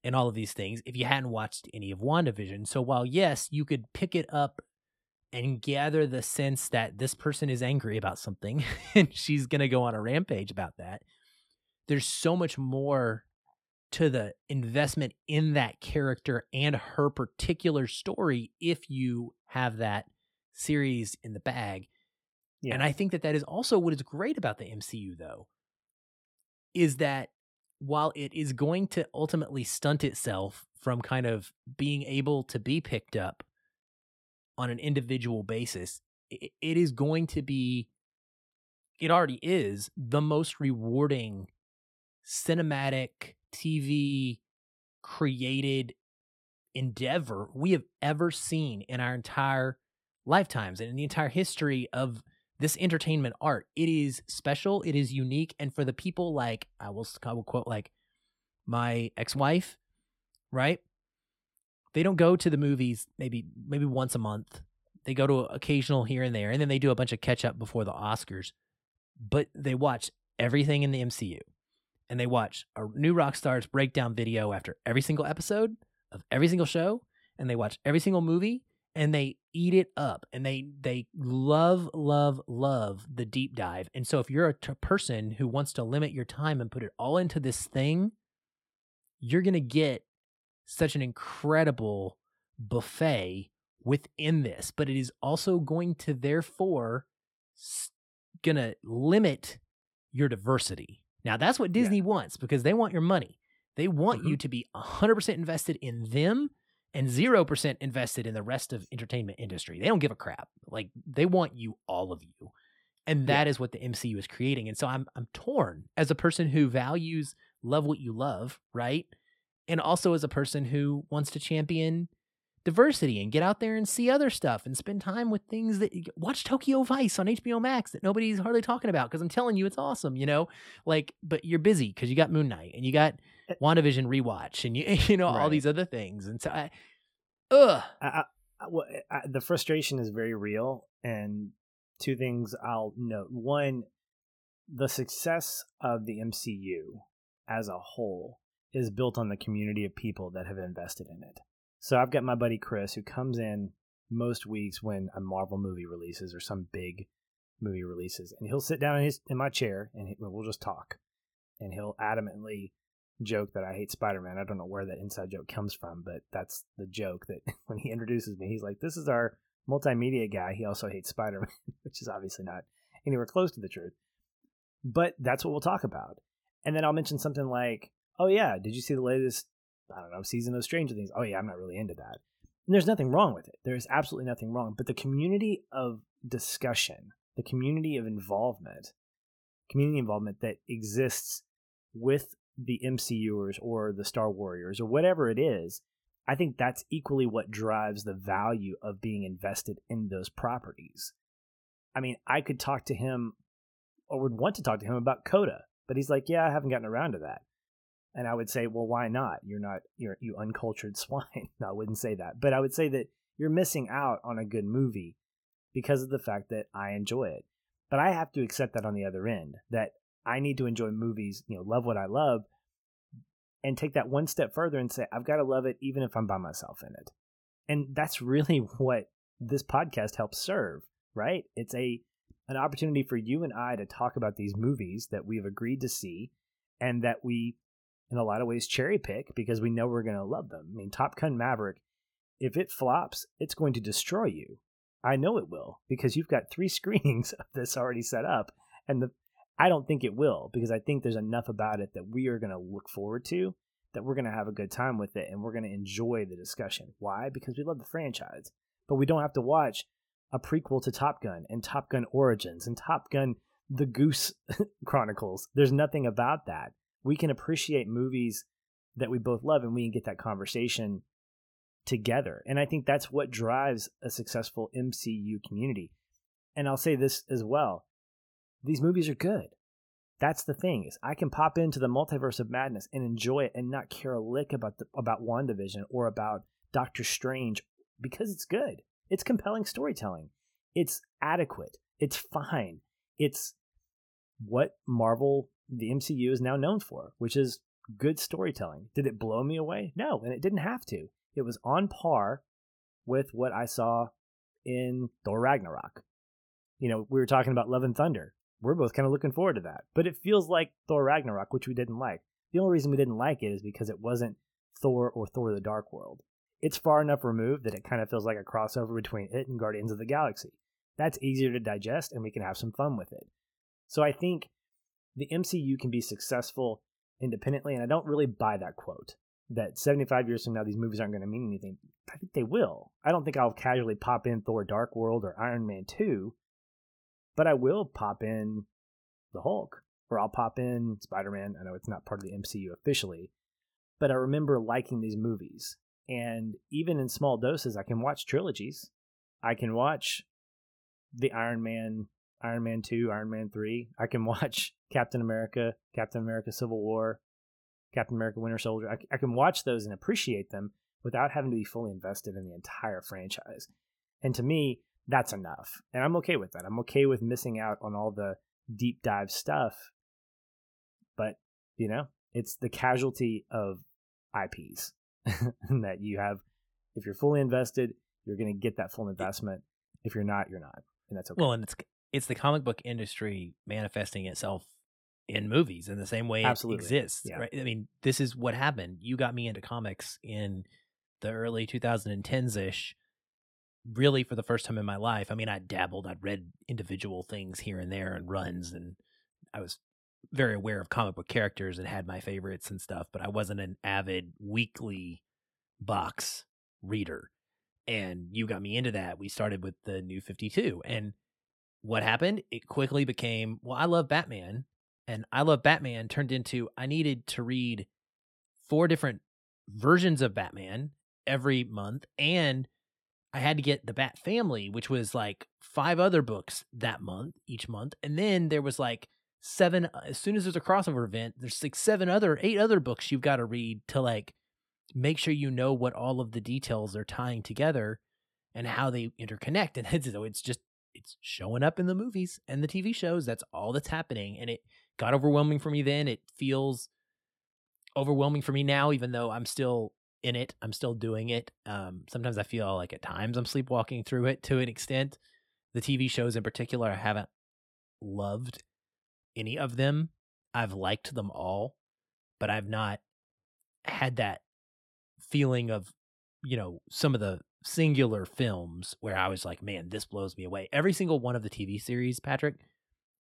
and all of these things if you hadn't watched any of WandaVision. So while yes, you could pick it up and gather the sense that this person is angry about something and she's going to go on a rampage about that, there's so much more to the investment in that character and her particular story if you have that series in the bag. Yeah. And I think that that is also what is great about the MCU though is that while it is going to ultimately stunt itself from kind of being able to be picked up on an individual basis, it, is going to be it already is the most rewarding cinematic TV created endeavor we have ever seen in our entire lifetimes and in the entire history of this entertainment art. It is special, it is unique, and for the people like I will, I will quote like my ex-wife, right? They don't go to the movies maybe maybe once a month. They go to occasional here and there, and then they do a bunch of catch up before the Oscars. But they watch everything in the MCU and they watch a new Rockstars breakdown video after every single episode of every single show, and they watch every single movie, and they eat it up, and they they love love love the deep dive. And so, if you're a t- person who wants to limit your time and put it all into this thing, you're gonna get such an incredible buffet within this, but it is also going to therefore gonna limit your diversity now that's what Disney yeah. wants because they want your money. They want mm-hmm. you to be 100% invested in them and 0% invested in the rest of entertainment industry. They don't give a crap. Like they want you all of you. And that yeah. is what the MCU is creating. And so I'm I'm torn as a person who values love what you love, right? And also as a person who wants to champion diversity and get out there and see other stuff and spend time with things that watch Tokyo Vice on HBO Max that nobody's hardly talking about because I'm telling you it's awesome, you know? Like but you're busy cuz you got Moon Knight and you got eh WandaVision rewatch and you you know right. all these other things and so I ugh I, I, well, eh, I, the frustration is very real and two things I'll note. One, the success of the MCU as a whole is built on the community of people that have invested in it. So I've got my buddy Chris who comes in most weeks when a Marvel movie releases or some big movie releases, and he'll sit down in his in my chair and he, we'll just talk, and he'll adamantly joke that I hate Spider Man. I don't know where that inside joke comes from, but that's the joke that when he introduces me, he's like, "This is our multimedia guy." He also hates Spider Man, which is obviously not anywhere close to the truth. But that's what we'll talk about, and then I'll mention something like, "Oh yeah, did you see the latest I don't know, season of Stranger Things. Oh yeah, I'm not really into that. And there's nothing wrong with it. There's absolutely nothing wrong. But the community of discussion, the community of involvement, community involvement that exists with the MCUers or the Star Warriors or whatever it is, I think that's equally what drives the value of being invested in those properties. I mean, I could talk to him or would want to talk to him about Coda, but he's like, yeah, I haven't gotten around to that. And I would say, well, why not? You're not you're you uncultured swine. no, I wouldn't say that, but I would say that you're missing out on a good movie because of the fact that I enjoy it. But I have to accept that on the other end that I need to enjoy movies, you know, love what I love, and take that one step further and say I've got to love it even if I'm by myself in it. And that's really what this podcast helps serve, right? It's a an opportunity for you and I to talk about these movies that we've agreed to see and that we in a lot of ways cherry pick because we know we're going to love them. I mean, Top Gun Maverick, if it flops, it's going to destroy you. I know it will because you've got three screenings of this already set up, and the I don't think it will because I think there's enough about it that we are going to look forward to, that we're going to have a good time with it, and we're going to enjoy the discussion. Why? Because we love the franchise, but we don't have to watch a prequel to Top Gun and Top Gun Origins and Top Gun The Goose Chronicles. There's nothing about that we can appreciate movies that we both love and we can get that conversation together. And I think that's what drives a successful MCU community. And I'll say this as well. These movies are good. That's the thing is I can pop into the multiverse of madness and enjoy it and not care a lick about the, about WandaVision or about Doctor Strange because it's good. It's compelling storytelling. It's adequate. It's fine. It's what Marvel the MCU is now known for, which is good storytelling. Did it blow me away? No, and it didn't have to. It was on par with what I saw in Thor Ragnarok. You know, we were talking about Love and Thunder. We're both kind of looking forward to that. But it feels like Thor Ragnarok, which we didn't like. The only reason we didn't like it is because it wasn't Thor or Thor the Dark World. It's far enough removed that it kind of feels like a crossover between it and Guardians of the Galaxy. That's easier to digest and we can have some fun with it. So I think the MCU can be successful independently, and I don't really buy that quote that 75 years from now these movies aren't going to mean anything. I think they will. I don't think I'll casually pop in Thor Dark World or Iron Man 2, but I will pop in the Hulk or I'll pop in Spider Man. I know it's not part of the MCU officially, but I remember liking these movies. And even in small doses, I can watch trilogies. I can watch the Iron Man Iron Man 2, Iron Man 3. I can watch Captain America, Captain America Civil War, Captain America Winter Soldier. I, I can watch those and appreciate them without having to be fully invested in the entire franchise. And to me, that's enough. And I'm okay with that. I'm okay with missing out on all the deep dive stuff. But, you know, it's the casualty of IPs that you have. If you're fully invested, you're going to get that full investment. If you're not, you're not. And that's okay. Well, and it's it's the comic book industry manifesting itself in movies in the same way Absolutely. it exists. Yeah. Right? I mean, this is what happened. You got me into comics in the early 2010s ish, really for the first time in my life. I mean, I dabbled, I'd read individual things here and there and runs, and I was very aware of comic book characters and had my favorites and stuff, but I wasn't an avid weekly box reader. And you got me into that. We started with the new 52. And what happened? It quickly became, well, I love Batman. And I love Batman turned into I needed to read four different versions of Batman every month and I had to get the Bat Family, which was like five other books that month, each month. And then there was like seven, uh, as soon as there's a crossover event, there's like seven other, eight other books you've got to read to like make sure you know what all of the details are tying together and how they interconnect. And it's, it's just, it's showing up in the movies and the TV shows. That's all that's happening. And it got overwhelming for me then. It feels overwhelming for me now, even though I'm still in it. I'm still doing it. Um, sometimes I feel like at times I'm sleepwalking through it to an extent. The TV shows in particular, I haven't loved any of them. I've liked them all, but I've not had that feeling of, you know, some of the singular films where I was like, man, this blows me away. Every single one of the TV series, Patrick,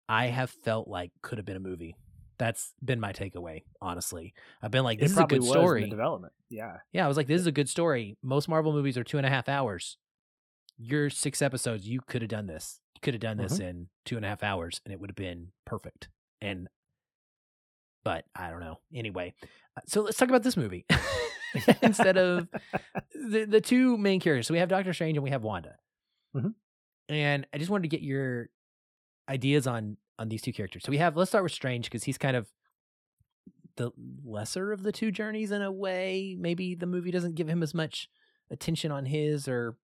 I have felt like could have been a movie. That's been my takeaway honestly. I've been like this it is a good story. development yeah. Yeah i was like this is a good story. Most marvel movies are two and a half hours. Your six episodes you could have done this. You could have done this mm-hmm. in two and a half hours and it would have been perfect. And but i don't know anyway uh, so let's talk about this movie instead of the, the two main characters so we have doctor strange and we have wanda mm-hmm. and i just wanted to get your ideas on on these two characters. So we have let's start with Strange because he's kind of the lesser of the two journeys in a way. Maybe the movie doesn't give him as much attention on his or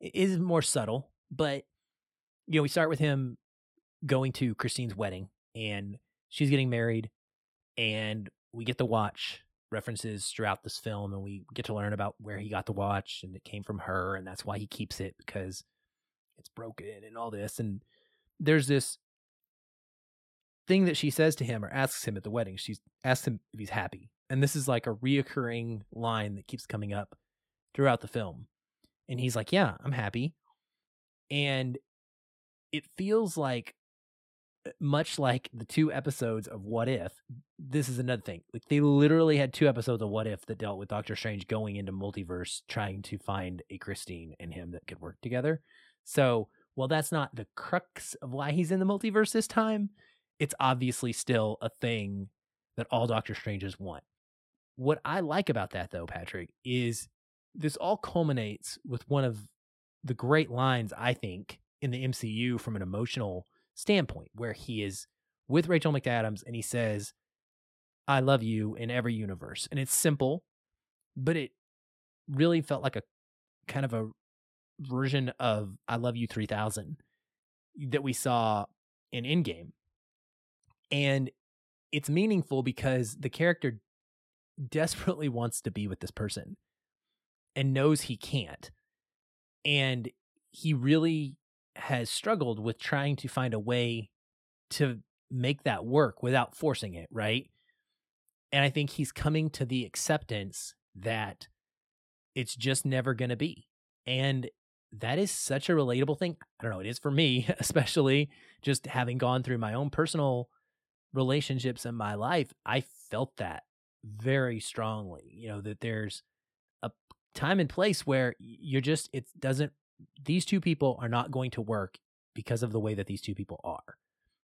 is more subtle. But you know, we start with him going to Christine's wedding and she's getting married and we get to watch references throughout this film and we get to learn about where he got the watch and it came from her and that's why he keeps it because it's broken and all this and there's this thing that she says to him or asks him at the wedding. She asks him if he's happy. And this is like a reoccurring line that keeps coming up throughout the film. And he's like, Yeah, I'm happy. And it feels like much like the two episodes of What If, this is another thing. Like they literally had two episodes of What If that dealt with Doctor Strange going into multiverse trying to find a Christine and him that could work together. So, well, that's not the crux of why he's in the multiverse this time, it's obviously still a thing that all Doctor Stranges want. What I like about that, though, Patrick, is this all culminates with one of the great lines, I think, in the MCU from an emotional standpoint, where he is with Rachel McAdams and he says, I love you in every universe. And it's simple, but it really felt like a kind of a version of I Love You 3000 that we saw in Endgame and it's meaningful because the character desperately wants to be with this person and knows he can't. And he really has struggled with trying to find a way to make that work without forcing it, right? And I think he's coming to the acceptance that it's just never going to be. And that is such a relatable thing. I don't know, it is for me, especially just having gone through my own personal relationships in my life, I felt that very strongly. You know, that there's a time and place where you're just, it doesn't, these two people are not going to work because of the way that these two people are.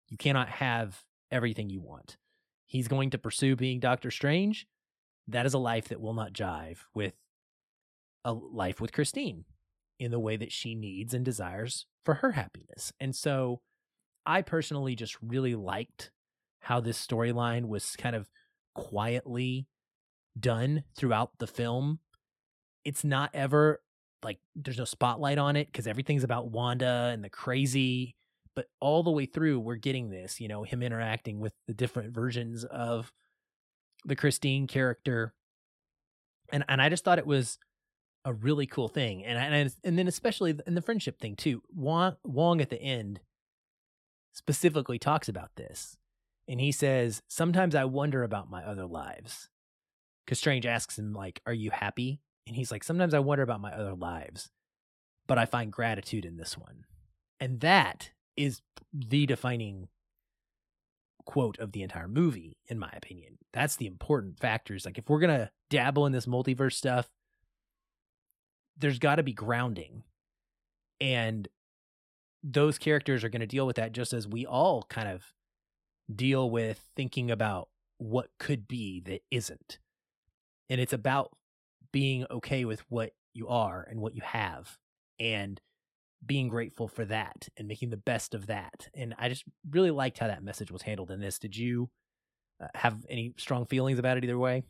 You cannot have everything you want. He's going to pursue being Doctor Strange. That is a life that will not jive with a life with Christine in the way that she needs and desires for her happiness. And so I personally just really liked how this storyline was kind of quietly done throughout the film. It's not ever like there's no spotlight on it because everything's about Wanda and the crazy, but all the way through we're getting this, you know, him interacting with the different versions of the Christine character. And and I just thought it was a really cool thing. And and and then especially in the friendship thing too. Wong Wong at the end specifically talks about this and he says, Sometimes I wonder about my other lives. Because Strange asks him, like, Are you happy? And he's like, Sometimes I wonder about my other lives, but I find gratitude in this one. And that is the defining quote of the entire movie, in my opinion. That's the important factors. Like, if we're going to dabble in this multiverse stuff, there's got to be grounding. And those characters are going to deal with that just as we all kind of deal with thinking about what could be that isn't. And it's about being okay with what you are and what you have and being grateful for that and making the best of that. And I just really liked how that message was handled in this. Did you uh, have any strong feelings about it either way?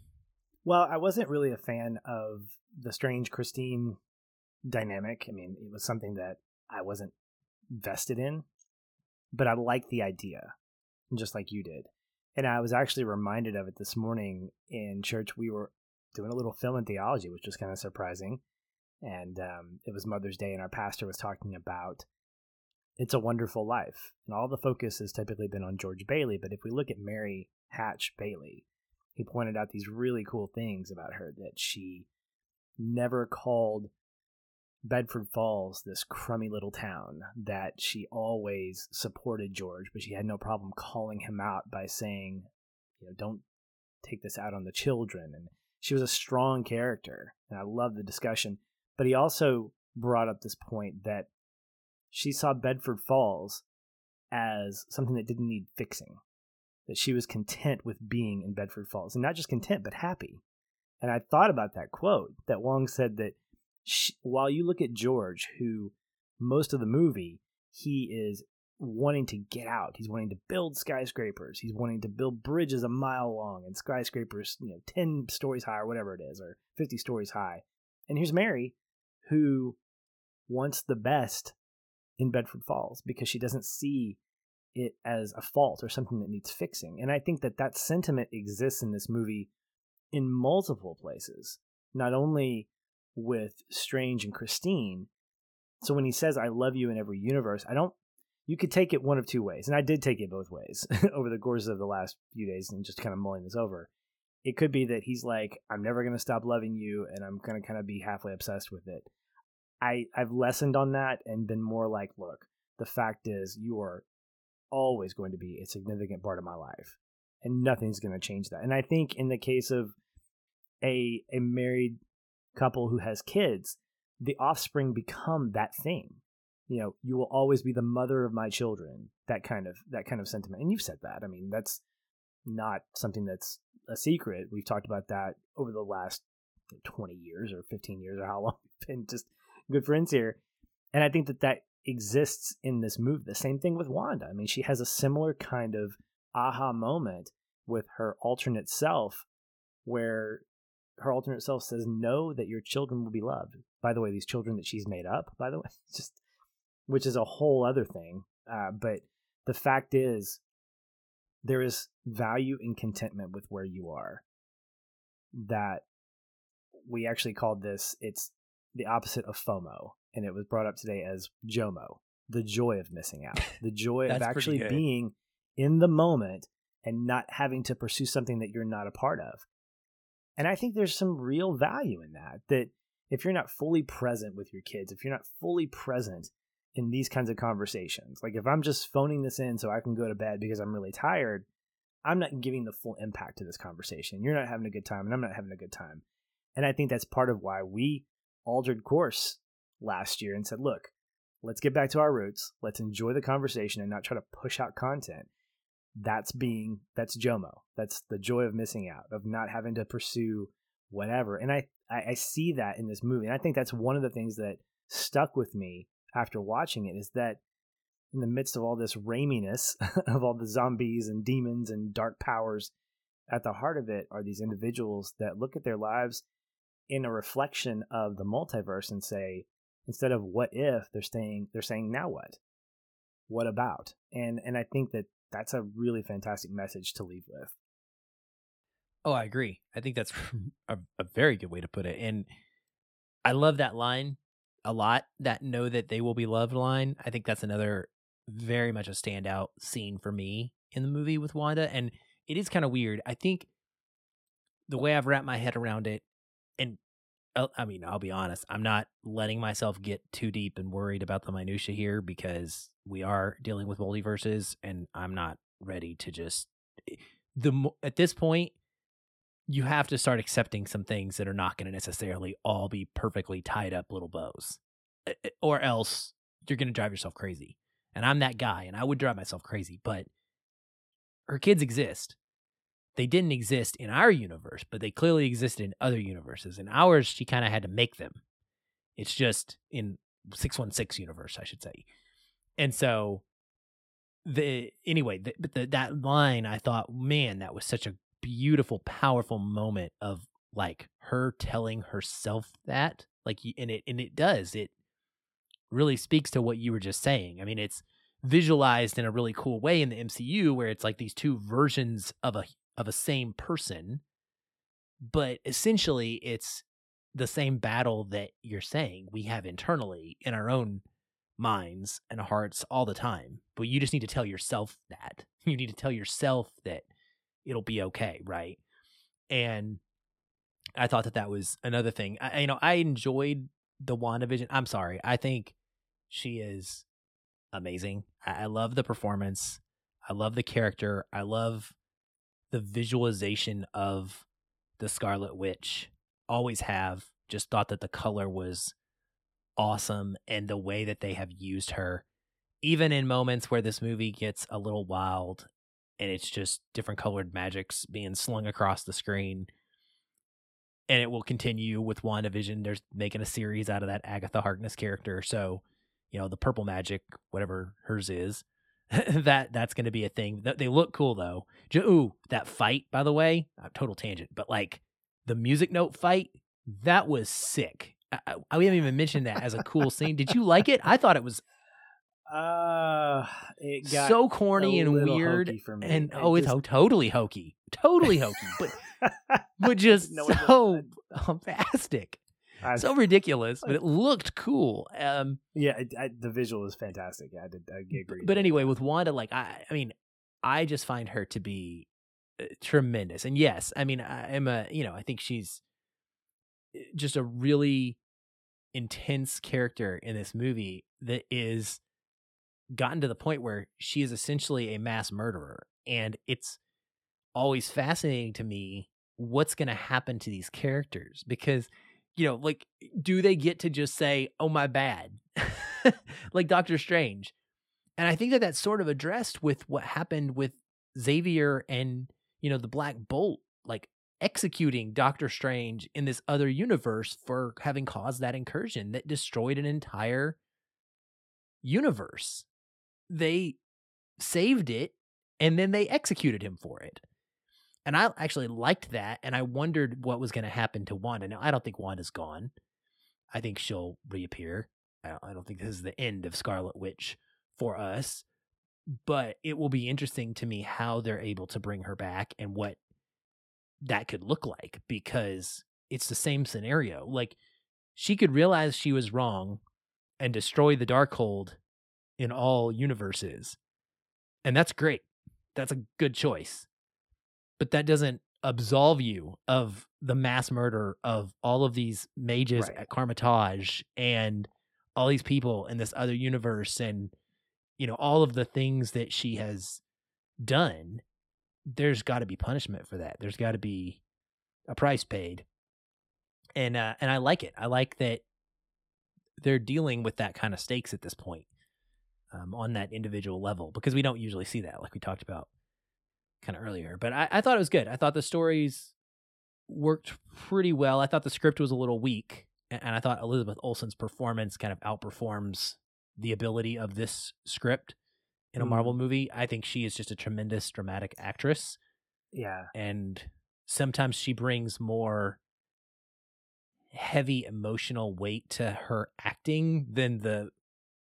Well, I wasn't really a fan of the strange Christine dynamic. I mean, it was something that I wasn't vested in, but I liked the idea, just like you did. And I was actually reminded of it this morning in church. We were doing a little film and theology, which was kind of surprising. And um, it was Mother's Day, and our pastor was talking about It's a Wonderful Life. And all the focus has typically been on George Bailey. But if we look at Mary Hatch Bailey, he pointed out these really cool things about her that she never called Bedford Falls this crummy little town, that she always supported George, but she had no problem calling him out by saying, you know, don't take this out on the children. And she was a strong character, and I love the discussion. But he also brought up this point that she saw Bedford Falls as something that didn't need fixing, that she was content with being in Bedford Falls, and not just content, but happy. And I thought about that quote that Wong said that she, while you look at George, who most of the movie he is wanting to get out. He's wanting to build skyscrapers. He's wanting to build bridges a mile long and skyscrapers, you know, 10 stories high or whatever it is, or 50 stories high. And here's Mary, who wants the best in Bedford Falls because she doesn't see it as a fault or something that needs fixing. And I think that that sentiment exists in this movie in multiple places, not only with Strange and Christine. So when he says, I love you in every universe, I don't you could take it one of two ways, and I did take it both ways over the course of the last few days and just kind of mulling this over. It could be that he's like, I'm never going to stop loving you, and I'm going to kind of be halfway obsessed with it. I I've lessened on that and been more like, look, the fact is, you are always going to be a significant part of my life, and nothing's going to change that. And I think in the case of a a married couple who has kids, the offspring become that thing you know you will always be the mother of my children that kind of that kind of sentiment. And you've said that. I mean that's not something that's a secret. We've talked about that over the last 20 years or 15 years or how long we've been just good friends here. And i think that that exists in this movie the same thing with wanda. I mean she has a similar kind of aha moment with her alternate self where her alternate self says know that your children will be loved. By the way these children that she's made up by the way just which is a whole other thing. Uh, but the fact is, there is value in contentment with where you are. That we actually called this, it's the opposite of FOMO. And it was brought up today as JOMO, the joy of missing out, the joy of actually being in the moment and not having to pursue something that you're not a part of. And I think there's some real value in that. That if you're not fully present with your kids, if you're not fully present in these kinds of conversations. Like if I'm just phoning this in so I can go to bed because I'm really tired, I'm not giving the full impact to this conversation. You're not having a good time and I'm not having a good time. And I think that's part of why we altered course last year and said, look, let's get back to our roots. Let's enjoy the conversation and not try to push out content. That's being that's Jomo. That's the joy of missing out, of not having to pursue whatever. And I, I, see that in this movie. And I think that's one of the things that stuck with me after watching it is that in the midst of all this Raiminess of all the zombies and demons and dark powers, at the heart of it are these individuals that look at their lives in a reflection of the multiverse and say, instead of what if, they're saying they're saying now what, what about, and and I think that that's a really fantastic message to leave with. Oh, I agree. I think that's a, a very good way to put it, and I love that line a lot that know that they will be loved line. I think that's another very much a standout scene for me in the movie with Wanda. And it is kind of weird. I think the way I've wrapped my head around it, and uh, I mean, I'll be honest, I'm not letting myself get too deep and worried about the minutia here because we are dealing with multiverses, and I'm not ready to just eh, the at this point you have to start accepting some things that are not going to necessarily all be perfectly tied up little bows, eh, eh, or else you're going to drive yourself crazy. And I'm that guy, and I would drive myself crazy. But her kids exist. they didn't exist in our universe, but they clearly existed in other universes. In ours, she kind of had to make them. It's just in 616 universe, I should say. And so the anyway, the, the, that line I thought, man, that was such a beautiful, powerful moment of like her telling herself that, like, and it and it does it really speaks to what you were just saying. I mean, it's visualized in a really cool way in the MCU where it's like these two versions of a of a same person, but essentially it's the same battle that you're saying we have internally in our own minds and hearts all the time. But you just need to tell yourself that. You need to tell yourself that it'll be okay, right? And I thought that that was another thing. I, you know, I enjoyed the WandaVision. I'm sorry. I think she is amazing. I, I love the performance. I love the character. I love the visualization of the Scarlet Witch. Always have. Just thought that the color was awesome and the way that they have used her, even in moments where this movie gets a little wild and it's just different colored magics being slung across the screen. And it will continue with WandaVision. There's making a series out of that Agatha Harkness character. So, you know, the purple magic, whatever hers is, that that's going to be a thing. They look cool though. Ooh, that fight, by the way, uh, total tangent, but like the music note fight, that was sick. I, I, we haven't even mentioned that as a cool scene. Did you like it? I thought it was uh it got so corny and weird and I oh just... it's totally hokey totally hokey but but just no, so bombastic so ridiculous but it looked cool um yeah I, the visual is fantastic i did i agree. but anyway with wanda like i i mean i just find her to be uh, tremendous and yes i mean i am a you know i think she's eh, just a really intense character in this movie that is gotten to the point where she is essentially a mass murderer and it's always fascinating to me what's going to happen to these characters because you know like do they get to just say oh my bad like doctor strange and i think that that's sort of addressed with what happened with xavier and you know the black bolt like executing Doctor Strange in this other universe for having caused that incursion that destroyed an entire universe. They saved it and then they executed him for it. And I actually liked that and I wondered what was going to happen to Wanda. Now, I don't think Wanda's gone. I think she'll reappear. I don't think this is the end of Scarlet Witch for us, but it will be interesting to me how they're able to bring her back and what that could look like because it's the same scenario. Like she could realize she was wrong and destroy the Darkhold in all universes. And that's great. That's a good choice. But that doesn't absolve you of the mass murder of all of these mages right. at Kamar-Taj and all these people in this other universe and you know all of the things that she has done there's got to be punishment for that. There's got to be a price paid. And uh, and I like it. I like that they're dealing with that kind of stakes at this point um, on that individual level because we don't usually see that, like we talked about kind of earlier. But I, I thought it was good. I thought the stories worked pretty well. I thought the script was a little weak, and I thought Elizabeth Olsen's performance kind of outperforms the ability of this script in a mm. Marvel movie. I think she is just a tremendous dramatic actress. Yeah. And sometimes she brings more heavy emotional weight to her acting than the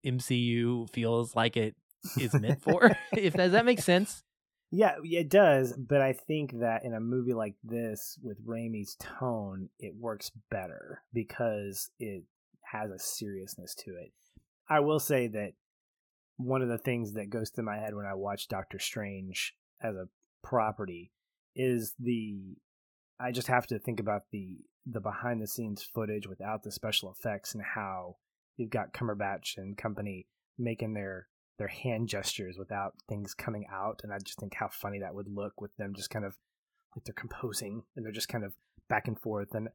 MCU feels like it is meant for. if does that make sense? Yeah, it does, but I think that in a movie like this with Raimi's tone, it works better because it has a seriousness to it. I will say that one of the things that goes through my head when I watch Doctor Strange as a property is the I just have to think about the the behind the scenes footage without the special effects and how you've got Cumberbatch and company making their their hand gestures without things coming out and I just think how funny that would look with them just kind of like they're composing and they're just kind of back and forth and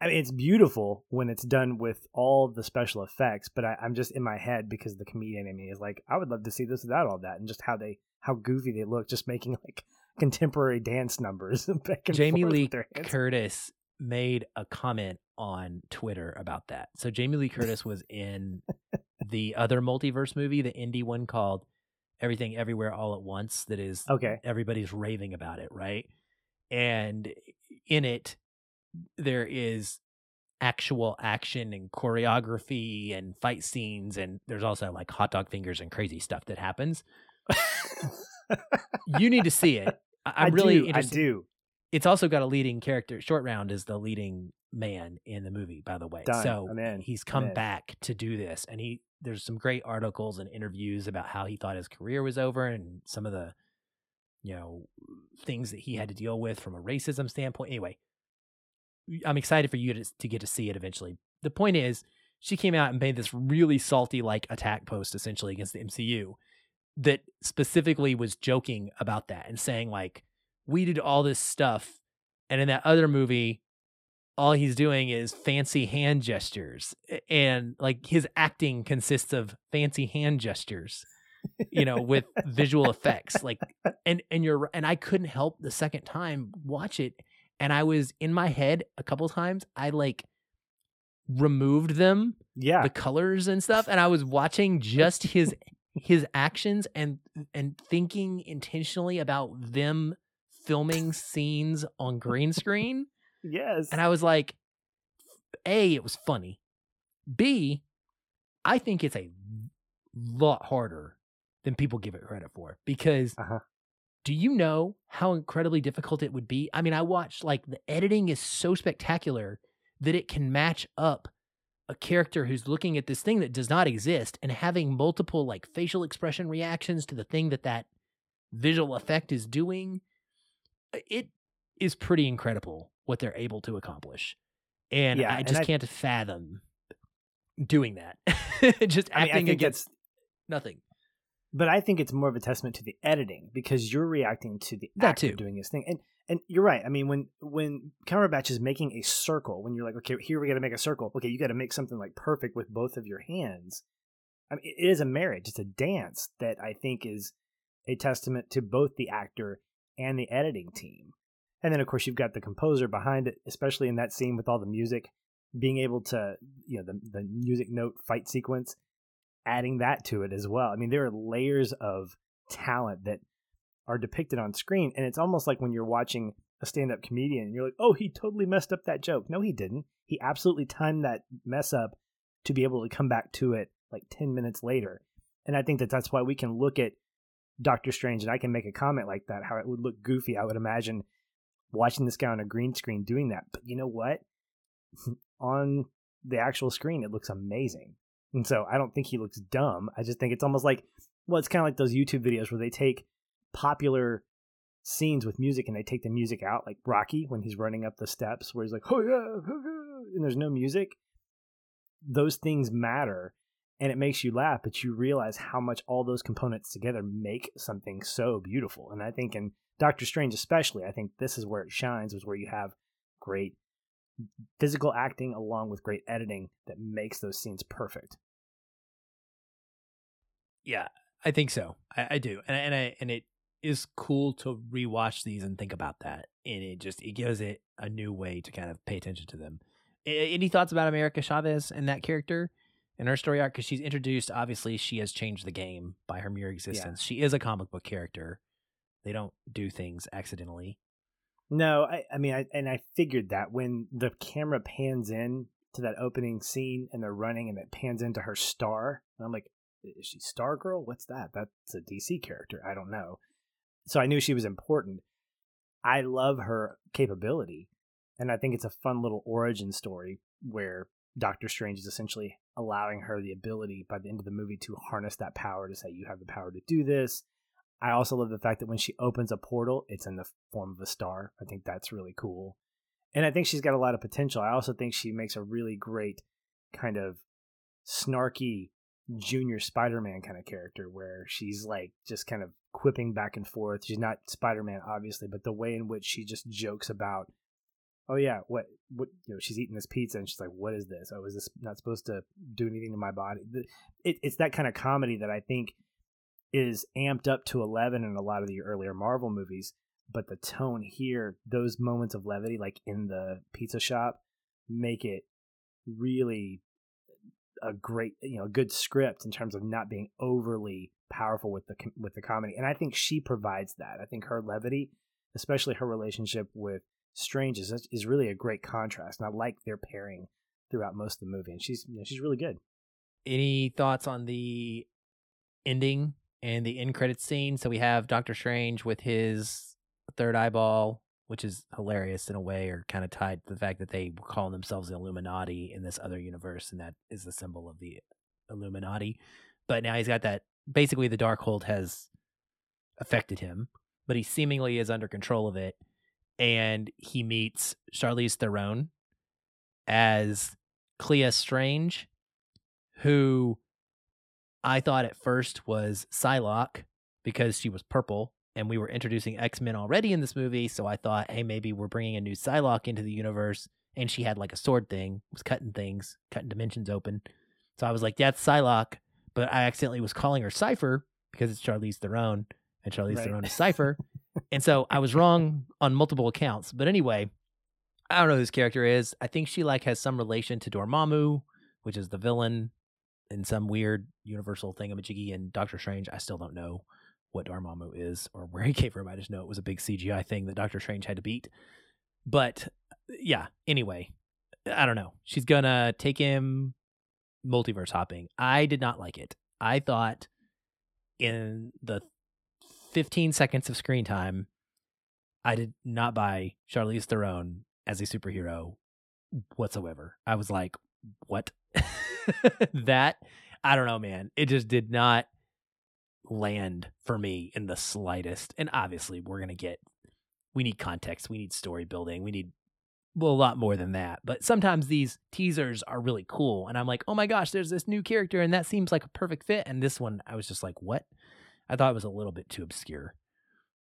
I mean, it's beautiful when it's done with all the special effects, but I, am just in my head because the comedian in me is like, I would love to see this without all that, and just how they how goofy they look, just making like contemporary dance numbers. Jamie Lee Curtis made a comment on Twitter about that. So Jamie Lee Curtis was in the other multiverse movie, the indie one called Everything Everywhere All at Once that is okay. Everybody's raving about it, right? And in it there is actual action and choreography and fight scenes and there's also like hot dog fingers and crazy stuff that happens. you need to see it. I, am really do, interested. I do. It's also got a leading character. Short Round is the leading man in the movie, by the way. Done. So he's come back to do this, and he there's some great articles and interviews about how he thought his career was over and some of the you know things that he had to deal with from a racism standpoint. Anyway, I'm excited for you to to get to see it eventually. The point is, she came out and made this really salty like attack post essentially against the MCU that specifically was joking about that and saying like we did all this stuff and in that other movie all he's doing is fancy hand gestures and like his acting consists of fancy hand gestures you know with visual effects like and and you're and I couldn't help the second time watch it and I was in my head a couple times I like removed them Yeah. the colors and stuff and I was watching just his his actions and and thinking intentionally about them filming scenes on green screen yes. and I was like A it was funny B I think it's a lot harder than people give it credit for because Uh-huh. do you know how incredibly difficult it would be? I mean, I watched like the editing is so spectacular that it can match up a character who's looking at this thing that does not exist and having multiple like facial expression reactions to the thing that that visual effect is doing. It is pretty incredible what they're able to accomplish. And Yeah, I and just I- can't fathom doing that. just I mean, acting think against nothing. but I think it's more of a testament to the editing because you're reacting to the That actor too. doing his thing, and and you're right. I mean, when when Cumberbatch is making a circle, when you're like, okay, here we got to make a circle. Okay, you got to make something like perfect with both of your hands. I mean, it is a marriage. It's a dance that I think is a testament to both the actor and the editing team. And then, of course, you've got the composer behind it, especially in that scene with all the music, being able to, you know, the the music note fight sequence, adding that to it as well. I mean, there are layers of talent that are depicted on screen, and it's almost like when you're watching a stand-up comedian, and you're like, "Oh, he totally messed up that joke." No, he didn't. He absolutely timed that mess up to be able to come back to it like ten minutes later. And I think that that's why we can look at Doctor Strange, and I can make a comment like that, how it would look goofy. I would imagine watching this guy on a green screen doing that. But you know what? on the actual screen, it looks amazing. And so I don't think he looks dumb. I just think it's almost like, well, it's kind of like those YouTube videos where they take popular scenes with music and they take the music out, like Rocky when he's running up the steps, where he's like, oh yeah, oh, yeah," and there's no music. Those things matter and it makes you laugh, but you realize how much all those components together make something so beautiful. And I think in Doctor Strange, especially, I think this is where it shines, is where you have great physical acting along with great editing that makes those scenes perfect. Yeah, I think so. I, I do, and and I, and it is cool to rewatch these and think about that, and it just it gives it a new way to kind of pay attention to them. Any thoughts about America Chavez and that character and her story arc? Because she's introduced, obviously, she has changed the game by her mere existence. She is a comic book character. They don't do things accidentally. No, I, I mean, I, and I figured that when the camera pans in to that opening scene and they're running and it pans into her star, and I'm like, is she Star Girl? What's that? That's a DC character. I don't know. So I knew she was important. I love her capability, and I think it's a fun little origin story where Doctor Strange is essentially allowing her the ability by the end of the movie to harness that power to say, you have the power to do this. I also love the fact that when she opens a portal, it's in the form of a star. I think that's really cool. And I think she's got a lot of potential. I also think she makes a really great kind of snarky junior Spider-Man kind of character where she's like just kind of quipping back and forth. She's not Spider-Man obviously, but the way in which she just jokes about oh yeah, what what you know, she's eating this pizza and she's like what is this? Oh, is this not supposed to do anything to my body? It, it's that kind of comedy that I think is amped up to 11 in a lot of the earlier Marvel movies but the tone here, those moments of levity, like in the pizza shop, make it really a great, you know, a good script in terms of not being overly powerful with the with the comedy. And I think she provides that. I think her levity, especially her relationship with Strange, is is really a great contrast. And I like their pairing throughout most of the movie. And she's you know, she's really good. Any thoughts on the ending and the end credit scene? So we have Doctor Strange with his third eyeball, which is hilarious in a way, or kind of tied to the fact that they call themselves the Illuminati in this other universe, and that is the symbol of the Illuminati. But now he's got that. Basically, the Darkhold has affected him, but he seemingly is under control of it. And he meets Charlize Theron as Clea Strange, who I thought at first was Psylocke because she was purple and we were introducing X-Men already in this movie, so I thought, hey, maybe we're bringing a new Psylocke into the universe and she had like a sword thing, was cutting things, cutting dimensions open. So I was like, that's Psylocke, but I accidentally was calling her Cypher because it's Charlize Theron and Charlize right. Theron is Cypher. And so I was wrong on multiple accounts. But anyway, I don't know who this character is. I think she like has some relation to Dormammu, which is the villain in some weird universal thing thingamajiggy. And Doctor Strange, I still don't know what Dormammu is or where he came from. I just know it was a big CGI thing that Doctor Strange had to beat. But uh, yeah, anyway, I don't know. She's gonna take him multiverse hopping. I did not like it. I thought in the 15 seconds of screen time, I did not buy Charlize Theron as a superhero whatsoever. I was like, what? that I don't know, man. It just did not land for me in the slightest. And obviously, we're going to get, we need context, we need story building, we need well, a lot more than that. But sometimes these teasers are really cool. And I'm like, oh my gosh, there's this new character and that seems like a perfect fit. And this one, I was just like, what? I thought it was a little bit too obscure.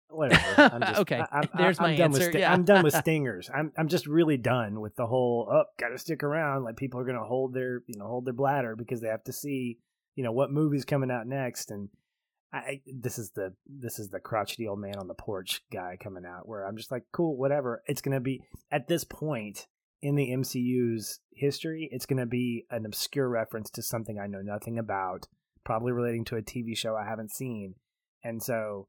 Whatever. I'm just, okay, I, I, there's I'm my done answer. With sti- yeah. I'm done with stingers. I'm I'm just really done with the whole. Oh, got to stick around. Like people are gonna hold their you know hold their bladder because they have to see you know what movie's coming out next. And I this is the this is the crotchety old man on the porch guy coming out where I'm just like, cool, whatever. It's gonna be at this point in the MCU's history, it's gonna be an obscure reference to something I know nothing about, probably relating to a TV show I haven't seen, and so.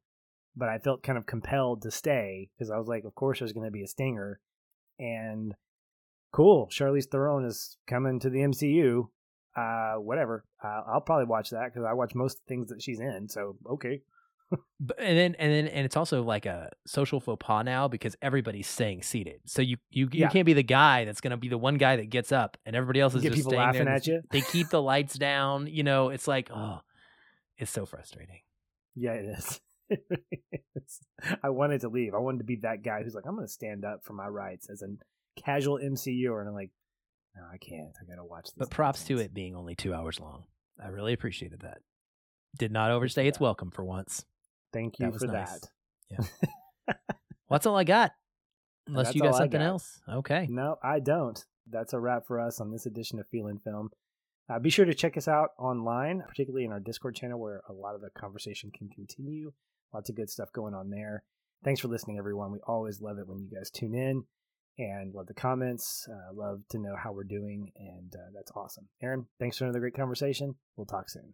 But I felt kind of compelled to stay because I was like, of course, there's going to be a stinger, and cool. Charlize Theron is coming to the MCU uh, whatever. Uh, I'll probably watch that because I watch most things that she's in. So okay. But, and then and then and it's also like a social faux pas now because everybody's staying seated. So you you, you Yeah. can't be the guy that's going to be the one guy that gets up and everybody else is Get just laughing there. at you. They keep the lights down. You know, it's like oh, it's so frustrating. Yeah, it is. I wanted to leave. I wanted to be that guy who's like, I'm going to stand up for my rights as a casual MCU, and I'm like, no, I can't. I got to watch this. But props to it being only two hours long. I really appreciated that. Did not overstay its welcome for once. Thank you That for nice. that. Well, that's all I got. Unless That's you got something got. else. Okay. No, I don't. That's a wrap for us on this edition of Feeling Film. Uh, be sure to check us out online, particularly in our Discord channel where a lot of the conversation can continue. Lots of good stuff going on there. Thanks for listening, everyone. We always love it when you guys tune in and love the comments. Uh, love to know how we're doing, and uh, that's awesome. Aaron, thanks for another great conversation. We'll talk soon.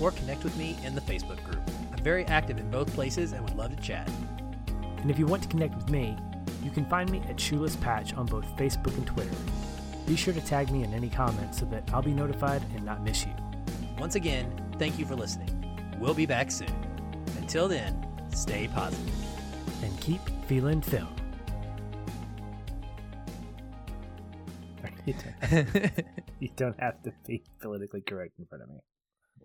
or connect with me in the Facebook group. I'm very active in both places and would love to chat. And if you want to connect with me, you can find me at Shoeless Patch on both Facebook and Twitter. Be sure to tag me in any comments so that I'll be notified and not miss you. Once again, thank you for listening. We'll be back soon. Until then, stay. And keep feeling film. you don't have to be politically correct in front of me.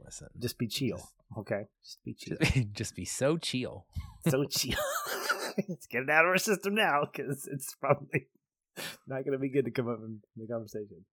Listen, Just be chill. Just- okay, just be chill. just, just be so chill. so chill. Let's get it out of our system now because it's probably not going to be good to come up in the conversation.